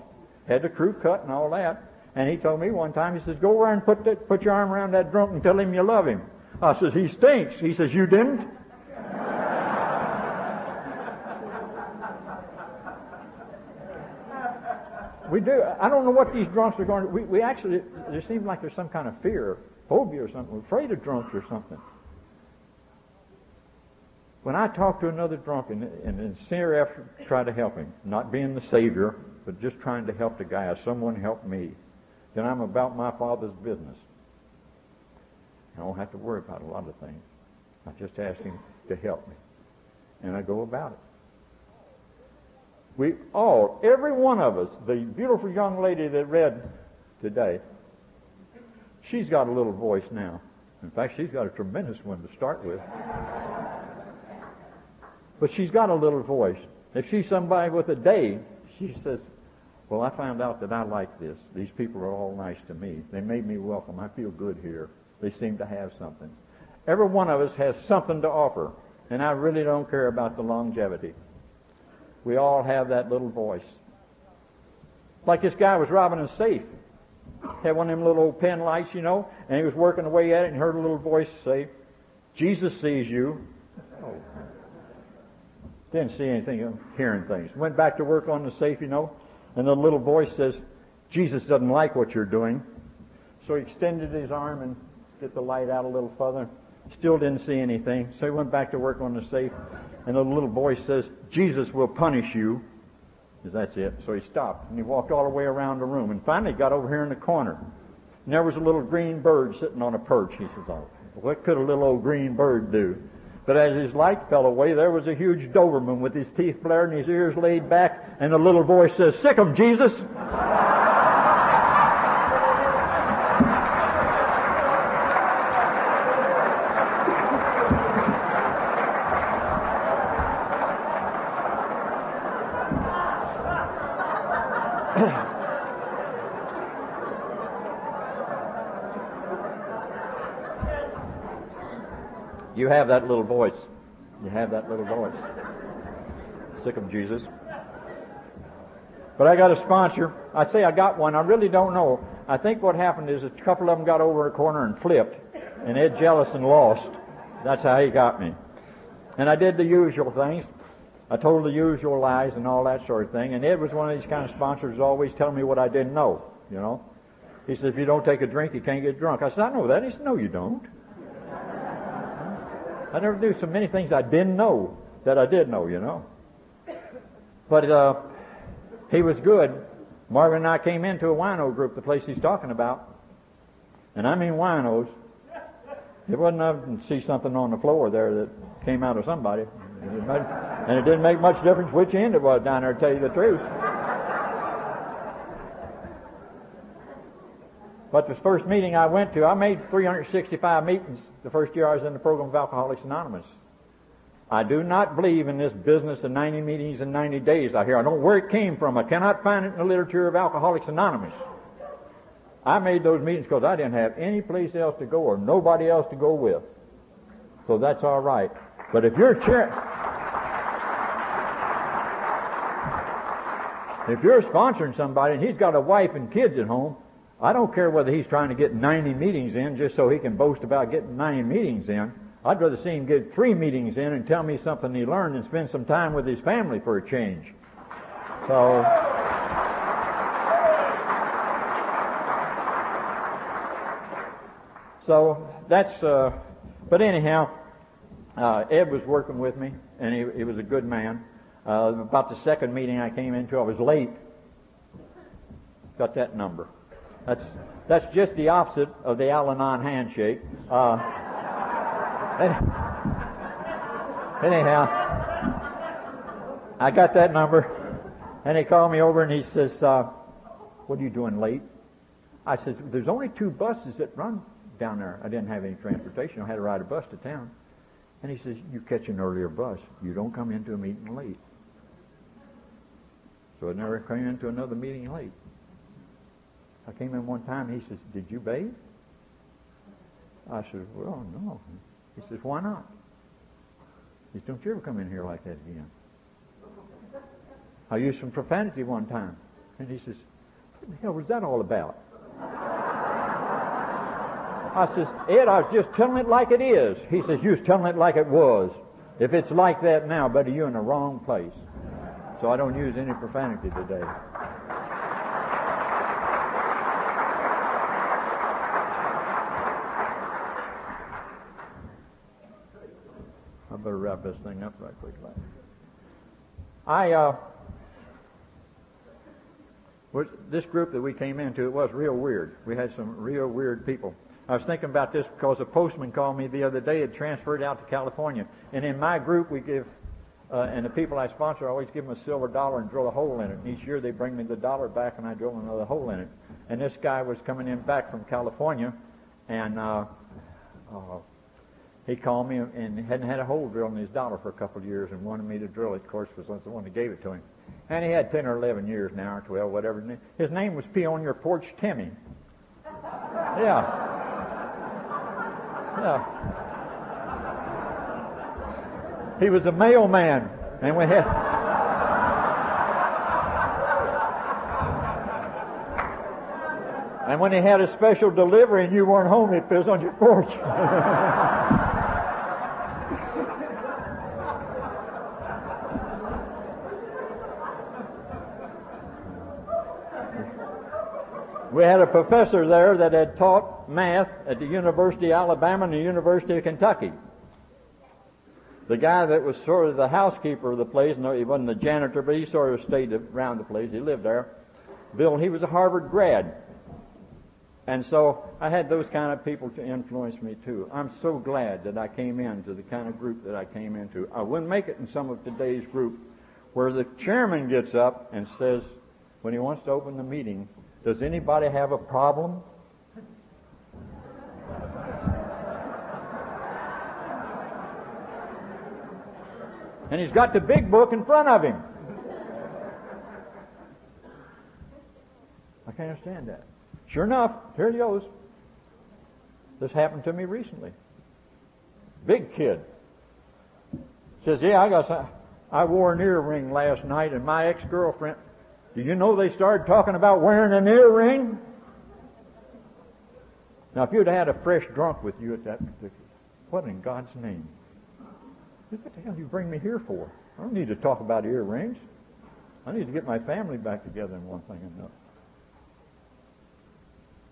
Had the crew cut and all that. And he told me one time, he says, go over and put, that, put your arm around that drunk and tell him you love him. I says, he stinks. He says, you didn't? we do. I don't know what these drunks are going to. We, we actually, there seems like there's some kind of fear, phobia or something. We're afraid of drunks or something. When I talk to another drunk and in sincere effort to try to help him, not being the savior, but just trying to help the guy someone helped me, then I'm about my father's business. I don't have to worry about a lot of things. I just ask him to help me. And I go about it. We all, every one of us, the beautiful young lady that read today, she's got a little voice now. In fact, she's got a tremendous one to start with. But she's got a little voice. If she's somebody with a day, she says, well, I found out that I like this. These people are all nice to me. They made me welcome. I feel good here. They seem to have something. Every one of us has something to offer. And I really don't care about the longevity. We all have that little voice. Like this guy was robbing a safe. Had one of them little old pen lights, you know, and he was working away at it and heard a little voice say, Jesus sees you. Oh. Didn't see anything, hearing things. Went back to work on the safe, you know, and the little voice says, Jesus doesn't like what you're doing. So he extended his arm and get the light out a little further. Still didn't see anything. So he went back to work on the safe. And the little voice says, Jesus will punish you. That's it. So he stopped and he walked all the way around the room and finally got over here in the corner. And there was a little green bird sitting on a perch. He says, oh, what could a little old green bird do? But as his light fell away, there was a huge Doberman with his teeth flared and his ears laid back, and a little voice says, "Sick 'em, Jesus! You have that little voice. You have that little voice. Sick of Jesus. But I got a sponsor. I say I got one. I really don't know. I think what happened is a couple of them got over a corner and flipped, and Ed jealous and lost. That's how he got me. And I did the usual things. I told the usual lies and all that sort of thing. And Ed was one of these kind of sponsors always telling me what I didn't know, you know. He said, if you don't take a drink, you can't get drunk. I said, I know that. He said, no, you don't. I never knew so many things I didn't know that I did know, you know. But uh, he was good. Marvin and I came into a wino group, the place he's talking about. And I mean winos. It wasn't I to see something on the floor there that came out of somebody. And it didn't make much difference which end it was down there, to tell you the truth. But the first meeting I went to, I made 365 meetings the first year I was in the program of Alcoholics Anonymous. I do not believe in this business of 90 meetings in 90 days I hear. I don't know where it came from. I cannot find it in the literature of Alcoholics Anonymous. I made those meetings because I didn't have any place else to go or nobody else to go with. So that's all right. But if you're chair, if you're sponsoring somebody and he's got a wife and kids at home, I don't care whether he's trying to get 90 meetings in just so he can boast about getting 90 meetings in. I'd rather see him get three meetings in and tell me something he learned and spend some time with his family for a change. So. So that's, uh, but anyhow, uh, Ed was working with me, and he, he was a good man. Uh, about the second meeting I came into, I was late. Got that number. That's that's just the opposite of the Al-Anon handshake. Uh, anyhow, I got that number, and he called me over and he says, uh, "What are you doing late?" I said, "There's only two buses that run down there. I didn't have any transportation. I had to ride a bus to town. And he says, you catch an earlier bus. You don't come into a meeting late. So I never came into another meeting late. I came in one time. He says, did you bathe? I said, well, no. He says, why not? He says, don't you ever come in here like that again. I used some profanity one time. And he says, what the hell was that all about? I says, Ed, I was just telling it like it is. He says, you was telling it like it was. If it's like that now, buddy, you're in the wrong place. So I don't use any profanity today. Better wrap this thing up right quickly. I, uh, was, this group that we came into, it was real weird. We had some real weird people. I was thinking about this because a postman called me the other day, had transferred out to California. And in my group, we give, uh, and the people I sponsor, I always give them a silver dollar and drill a hole in it. And each year they bring me the dollar back and I drill another hole in it. And this guy was coming in back from California and, uh, uh, he called me and hadn't had a hole drilled in his dollar for a couple of years and wanted me to drill it. Of course, was the one that gave it to him. And he had 10 or 11 years now, or 12, whatever. His name was Pee on Your Porch Timmy. Yeah. Yeah. He was a mailman, and we had. And when he had a special delivery and you weren't home, he piss on your porch. We had a professor there that had taught math at the University of Alabama and the University of Kentucky. The guy that was sort of the housekeeper of the place, no, he wasn't the janitor, but he sort of stayed around the place. He lived there. Bill, he was a Harvard grad. And so I had those kind of people to influence me too. I'm so glad that I came into the kind of group that I came into. I wouldn't make it in some of today's group where the chairman gets up and says, when he wants to open the meeting, does anybody have a problem? And he's got the big book in front of him. I can't understand that. Sure enough, here he goes. This happened to me recently. Big kid. Says, yeah, I got some, I wore an earring last night and my ex-girlfriend, do you know they started talking about wearing an earring? Now, if you'd had a fresh drunk with you at that particular, what in God's name? What the hell do you bring me here for? I don't need to talk about earrings. I need to get my family back together in one thing and another.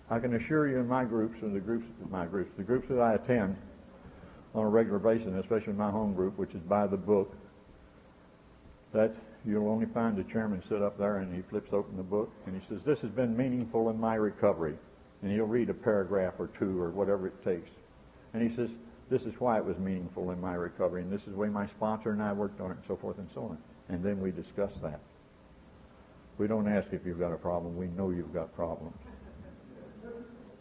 I can assure you in my groups and the groups, my groups, the groups that I attend on a regular basis, especially my home group, which is by the book, that you'll only find the chairman sit up there and he flips open the book and he says, this has been meaningful in my recovery. And he'll read a paragraph or two or whatever it takes. And he says, this is why it was meaningful in my recovery and this is the way my sponsor and I worked on it and so forth and so on. And then we discuss that. We don't ask if you've got a problem. We know you've got problems.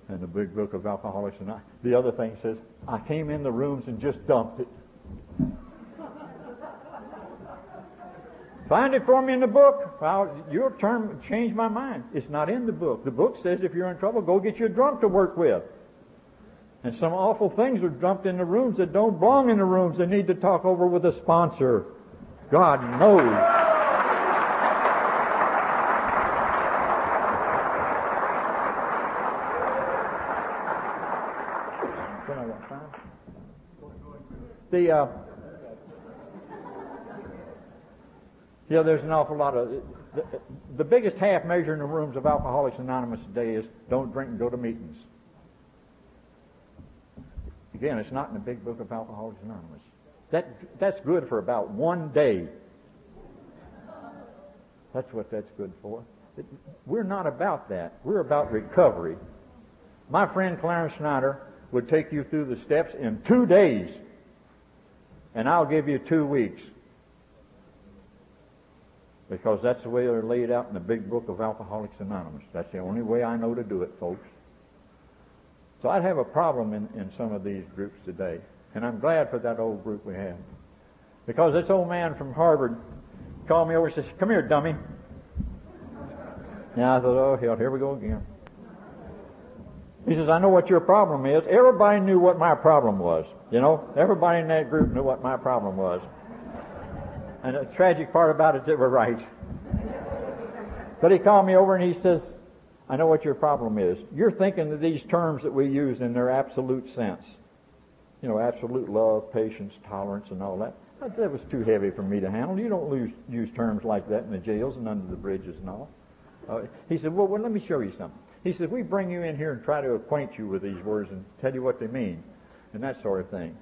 And the big book of Alcoholics and I, the other thing says, I came in the rooms and just dumped it. Find it for me in the book. I'll, your term changed my mind. It's not in the book. The book says if you're in trouble, go get your drunk to work with. And some awful things are dumped in the rooms that don't belong in the rooms. They need to talk over with a sponsor. God knows. The uh, Yeah, there's an awful lot of. The, the biggest half measure in the rooms of Alcoholics Anonymous today is don't drink and go to meetings. Again, it's not in the big book of Alcoholics Anonymous. That, that's good for about one day. That's what that's good for. We're not about that. We're about recovery. My friend Clarence Snyder would take you through the steps in two days, and I'll give you two weeks because that's the way they're laid out in the big book of Alcoholics Anonymous. That's the only way I know to do it, folks. So I'd have a problem in, in some of these groups today. And I'm glad for that old group we have. Because this old man from Harvard called me over and says, Come here, dummy. And I thought, oh, hell, here we go again. He says, I know what your problem is. Everybody knew what my problem was. You know, everybody in that group knew what my problem was. And the tragic part about it, they were right. But he called me over and he says, I know what your problem is. You're thinking of these terms that we use in their absolute sense. You know, absolute love, patience, tolerance, and all that. That was too heavy for me to handle. You don't lose, use terms like that in the jails and under the bridges and all. Uh, he said, well, well, let me show you something. He said, we bring you in here and try to acquaint you with these words and tell you what they mean and that sort of thing.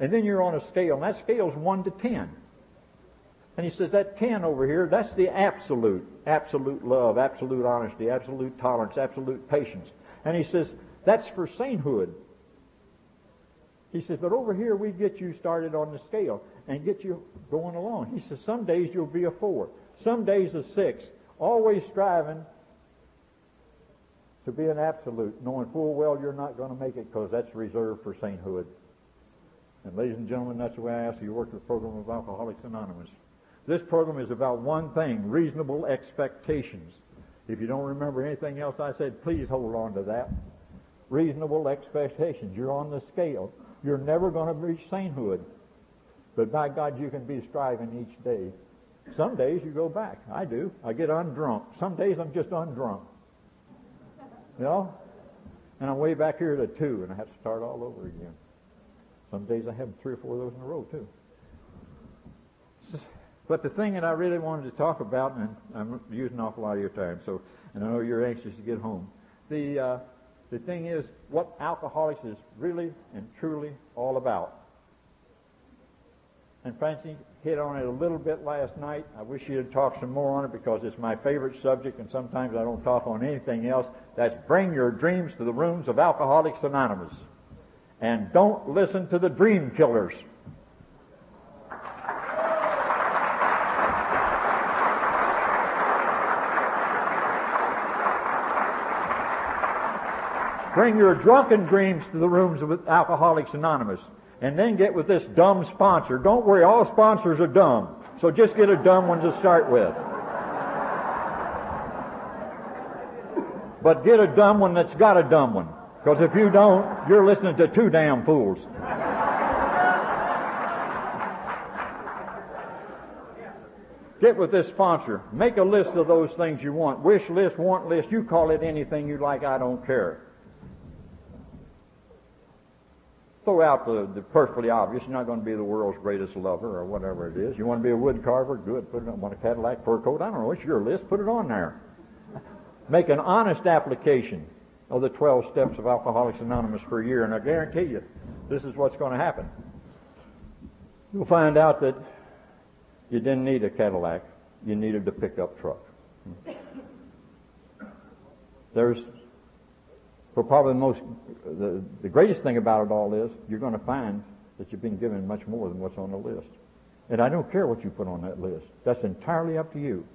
And then you're on a scale, and that scale is 1 to 10. And he says that 10 over here, that's the absolute. Absolute love, absolute honesty, absolute tolerance, absolute patience. And he says, that's for sainthood. He says, but over here we get you started on the scale and get you going along. He says, some days you'll be a four, some days a six, always striving to be an absolute, knowing full well you're not going to make it because that's reserved for sainthood. And ladies and gentlemen, that's the way I ask you to work the program of Alcoholics Anonymous. This program is about one thing, reasonable expectations. If you don't remember anything else I said, please hold on to that. Reasonable expectations. You're on the scale. You're never going to reach sainthood. But by God, you can be striving each day. Some days you go back. I do. I get undrunk. Some days I'm just undrunk. You know? And I'm way back here to two, and I have to start all over again. Some days I have three or four of those in a row, too. But the thing that I really wanted to talk about, and I'm using an awful lot of your time, so, and I know you're anxious to get home. The, uh, the thing is, what alcoholics is really and truly all about. And Francie hit on it a little bit last night. I wish you'd talk some more on it because it's my favorite subject, and sometimes I don't talk on anything else. That's bring your dreams to the rooms of Alcoholics Anonymous. And don't listen to the dream killers. Bring your drunken dreams to the rooms of Alcoholics Anonymous. And then get with this dumb sponsor. Don't worry, all sponsors are dumb. So just get a dumb one to start with. But get a dumb one that's got a dumb one. Because if you don't, you're listening to two damn fools. Get with this sponsor. Make a list of those things you want. Wish list, want list. You call it anything you like. I don't care. Throw out the, the perfectly obvious. You're not going to be the world's greatest lover or whatever it is. You want to be a wood carver? Good. Put it on. Want a Cadillac fur coat? I don't know. It's your list. Put it on there. Make an honest application of the 12 steps of Alcoholics Anonymous for a year, and I guarantee you, this is what's going to happen. You'll find out that you didn't need a Cadillac. You needed a pickup truck. There's but probably the most, the, the greatest thing about it all is you're going to find that you've been given much more than what's on the list. And I don't care what you put on that list. That's entirely up to you.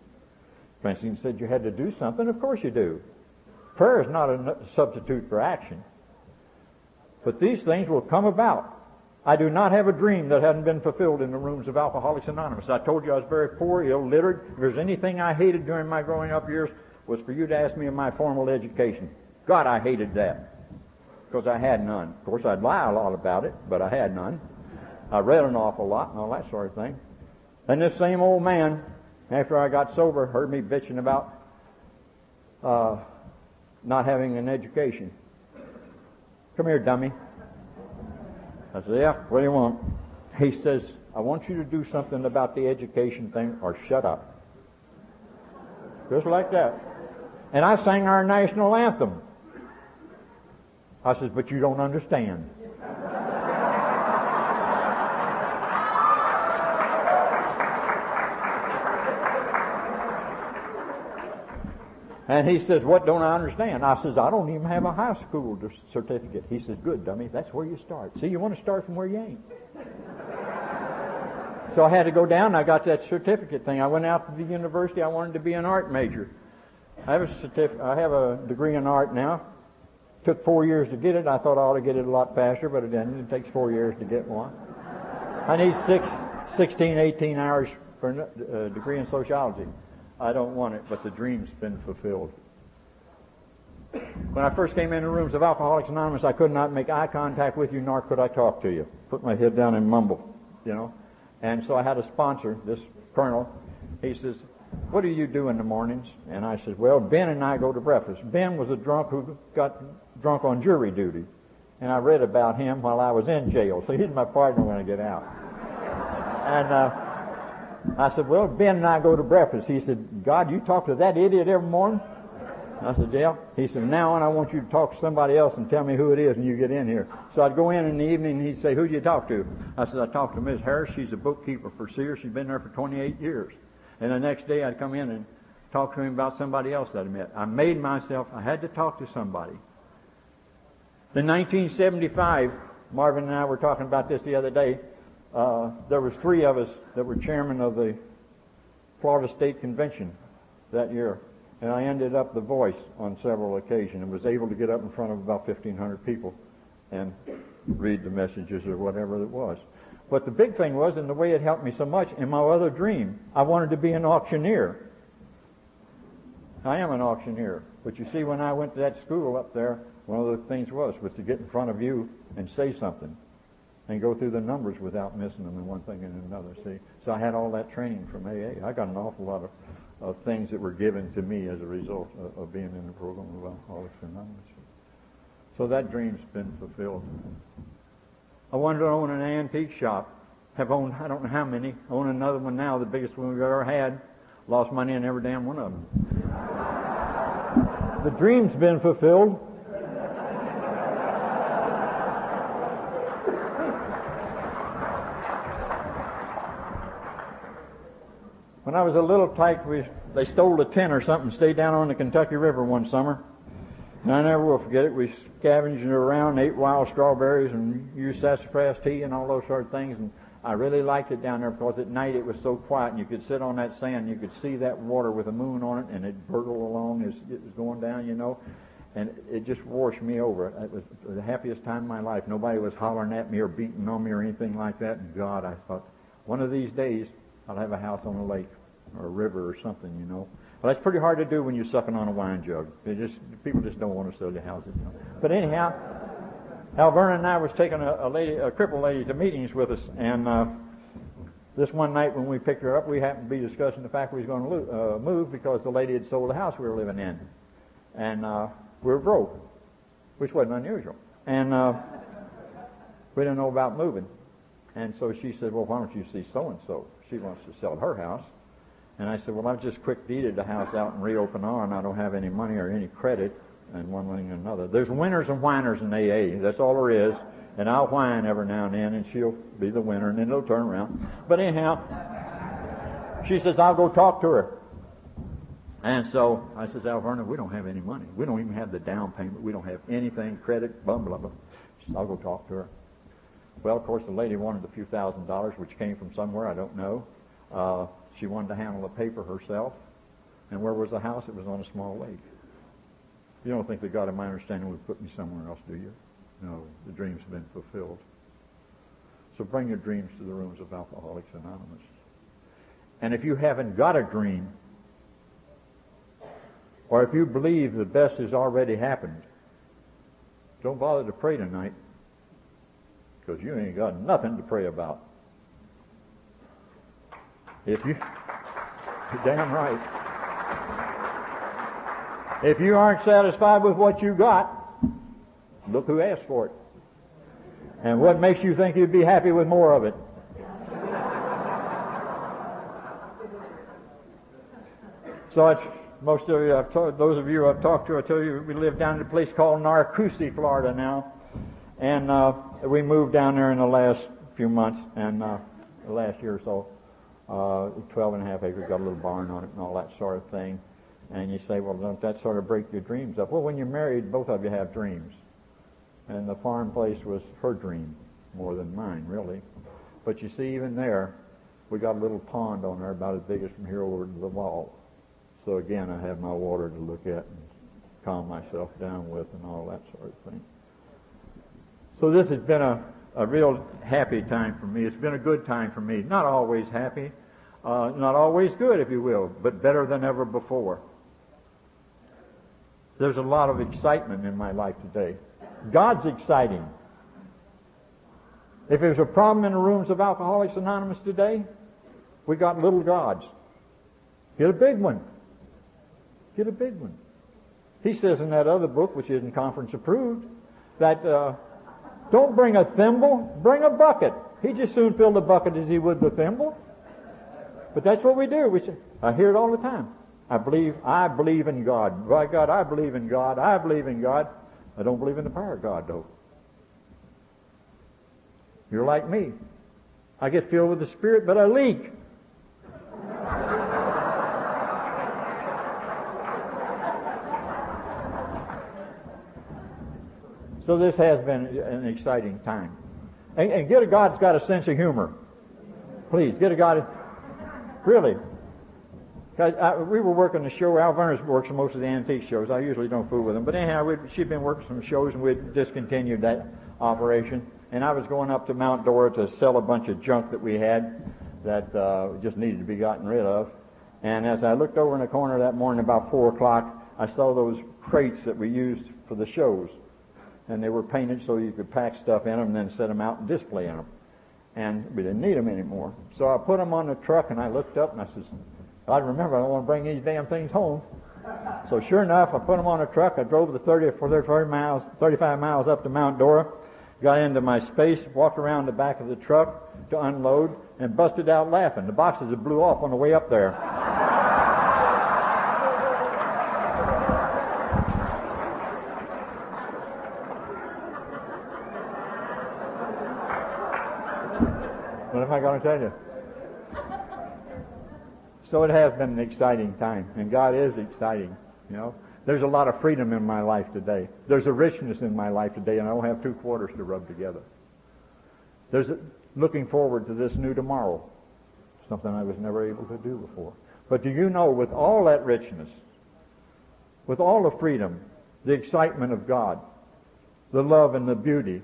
Francine said you had to do something. Of course you do. Prayer is not a substitute for action. But these things will come about. I do not have a dream that hadn't been fulfilled in the rooms of Alcoholics Anonymous. I told you I was very poor, illiterate. If there's anything I hated during my growing up years was for you to ask me of my formal education. God, I hated that because I had none. Of course, I'd lie a lot about it, but I had none. I read an awful lot and all that sort of thing. And this same old man, after I got sober, heard me bitching about uh, not having an education. Come here, dummy. I said, yeah, what do you want? He says, I want you to do something about the education thing or shut up. Just like that. And I sang our national anthem. I says, but you don't understand. And he says, what don't I understand? I says, I don't even have a high school certificate. He says, good, dummy. That's where you start. See, you want to start from where you ain't. so I had to go down and I got that certificate thing. I went out to the university. I wanted to be an art major. I have a certificate. I have a degree in art now took four years to get it. I thought I ought to get it a lot faster, but it didn't. It takes four years to get one. I need six, 16, 18 hours for a uh, degree in sociology. I don't want it, but the dream's been fulfilled. When I first came into rooms of Alcoholics Anonymous, I could not make eye contact with you, nor could I talk to you. Put my head down and mumble, you know. And so I had a sponsor, this colonel. He says, what do you do in the mornings? And I said, well, Ben and I go to breakfast. Ben was a drunk who got drunk on jury duty. And I read about him while I was in jail. So he's my partner when I get out. And, uh, I said, well, Ben and I go to breakfast. He said, God, you talk to that idiot every morning? I said, yeah. He said, now on I want you to talk to somebody else and tell me who it is when you get in here. So I'd go in in the evening and he'd say, who do you talk to? I said, I talked to Miss Harris. She's a bookkeeper for Sears. She's been there for 28 years. And the next day I'd come in and talk to him about somebody else that I met. I made myself, I had to talk to somebody. In 1975, Marvin and I were talking about this the other day. Uh, there was three of us that were chairman of the Florida State Convention that year. And I ended up the voice on several occasions and was able to get up in front of about 1,500 people and read the messages or whatever it was. But the big thing was, and the way it helped me so much, in my other dream, I wanted to be an auctioneer. I am an auctioneer. But you see, when I went to that school up there, one of the things was, was to get in front of you and say something and go through the numbers without missing them in one thing and another. See, so I had all that training from AA. I got an awful lot of, of things that were given to me as a result of, of being in the program of Alcoholics Anonymous. So that dream's been fulfilled. I wanted to own an antique shop. Have owned, I don't know how many. Own another one now, the biggest one we've ever had. Lost money in every damn one of them. the dream's been fulfilled. When I was a little tyke, we, they stole a tin or something, stayed down on the Kentucky River one summer. And I never will forget it. We scavenged around, ate wild strawberries, and used sassafras tea and all those sort of things. And I really liked it down there because at night it was so quiet, and you could sit on that sand, and you could see that water with a moon on it, and it burgled along as it was going down, you know. And it just washed me over. It was the happiest time of my life. Nobody was hollering at me or beating on me or anything like that. And God, I thought, one of these days I'll have a house on a lake or a river or something, you know. Well, that's pretty hard to do when you're sucking on a wine jug. They just people just don't want to sell their houses. You know. But anyhow, Alverna and I was taking a, a lady, a crippled lady, to meetings with us, and uh, this one night when we picked her up, we happened to be discussing the fact we was going to lo- uh, move because the lady had sold the house we were living in, and uh, we were broke, which wasn't unusual, and uh, we didn't know about moving, and so she said, "Well, why don't you see so and so? She wants to sell her house." And I said, well, I've just quick deeded the house out in Rio Pinar, and I don't have any money or any credit, and one thing and another. There's winners and whiners in AA. That's all there is. And I'll whine every now and then, and she'll be the winner, and then it'll turn around. But anyhow, she says, I'll go talk to her. And so I says, Alverna, we don't have any money. We don't even have the down payment. We don't have anything, credit, blah, blah, blah. She says, I'll go talk to her. Well, of course, the lady wanted a few thousand dollars, which came from somewhere, I don't know. Uh, she wanted to handle the paper herself. And where was the house? It was on a small lake. You don't think that God, in my understanding, would put me somewhere else, do you? No, the dream's been fulfilled. So bring your dreams to the rooms of Alcoholics Anonymous. And if you haven't got a dream, or if you believe the best has already happened, don't bother to pray tonight because you ain't got nothing to pray about. If you, damn right. If you aren't satisfied with what you got, look who asked for it. And what makes you think you'd be happy with more of it? So it's, most of you, I've told, those of you I've talked to, I tell you, we live down in a place called Narcoossee, Florida now. And uh, we moved down there in the last few months and uh, the last year or so uh, 12 and a half acres, got a little barn on it and all that sort of thing. And you say, well, don't that sort of break your dreams up? Well, when you're married, both of you have dreams. And the farm place was her dream more than mine, really. But you see, even there, we got a little pond on there about as big as from here over to the wall. So again, I have my water to look at and calm myself down with and all that sort of thing. So this has been a, a real happy time for me. It's been a good time for me. Not always happy, uh, not always good, if you will, but better than ever before. There's a lot of excitement in my life today. God's exciting. If there's a problem in the rooms of Alcoholics Anonymous today, we got little gods. Get a big one. Get a big one. He says in that other book, which isn't conference approved, that uh, don't bring a thimble, bring a bucket. He just soon filled the bucket as he would the thimble. But that's what we do. We say, I hear it all the time. I believe, I believe in God. By God, I believe in God. I believe in God. I don't believe in the power of God, though. You're like me. I get filled with the Spirit, but I leak. So this has been an exciting time. And, and get a God that's got a sense of humor. Please, get a God. Really. I, we were working the show. Alverna's works most of the antique shows. I usually don't fool with him. But anyhow, she'd been working some shows and we'd discontinued that operation. And I was going up to Mount Dora to sell a bunch of junk that we had that uh, just needed to be gotten rid of. And as I looked over in the corner that morning about 4 o'clock, I saw those crates that we used for the shows and they were painted so you could pack stuff in them and then set them out and display in them. And we didn't need them anymore. So I put them on the truck and I looked up and I says, I remember I don't want to bring these damn things home. So sure enough, I put them on a truck. I drove the 30 or 30 miles, 35 miles up to Mount Dora, got into my space, walked around the back of the truck to unload, and busted out laughing. The boxes had blew off on the way up there. I going to tell you? So it has been an exciting time, and God is exciting. You know, there's a lot of freedom in my life today. There's a richness in my life today, and I don't have two quarters to rub together. There's a, looking forward to this new tomorrow, something I was never able to do before. But do you know, with all that richness, with all the freedom, the excitement of God, the love and the beauty,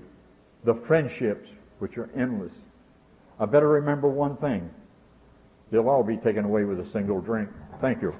the friendships, which are endless, I better remember one thing. They'll all be taken away with a single drink. Thank you.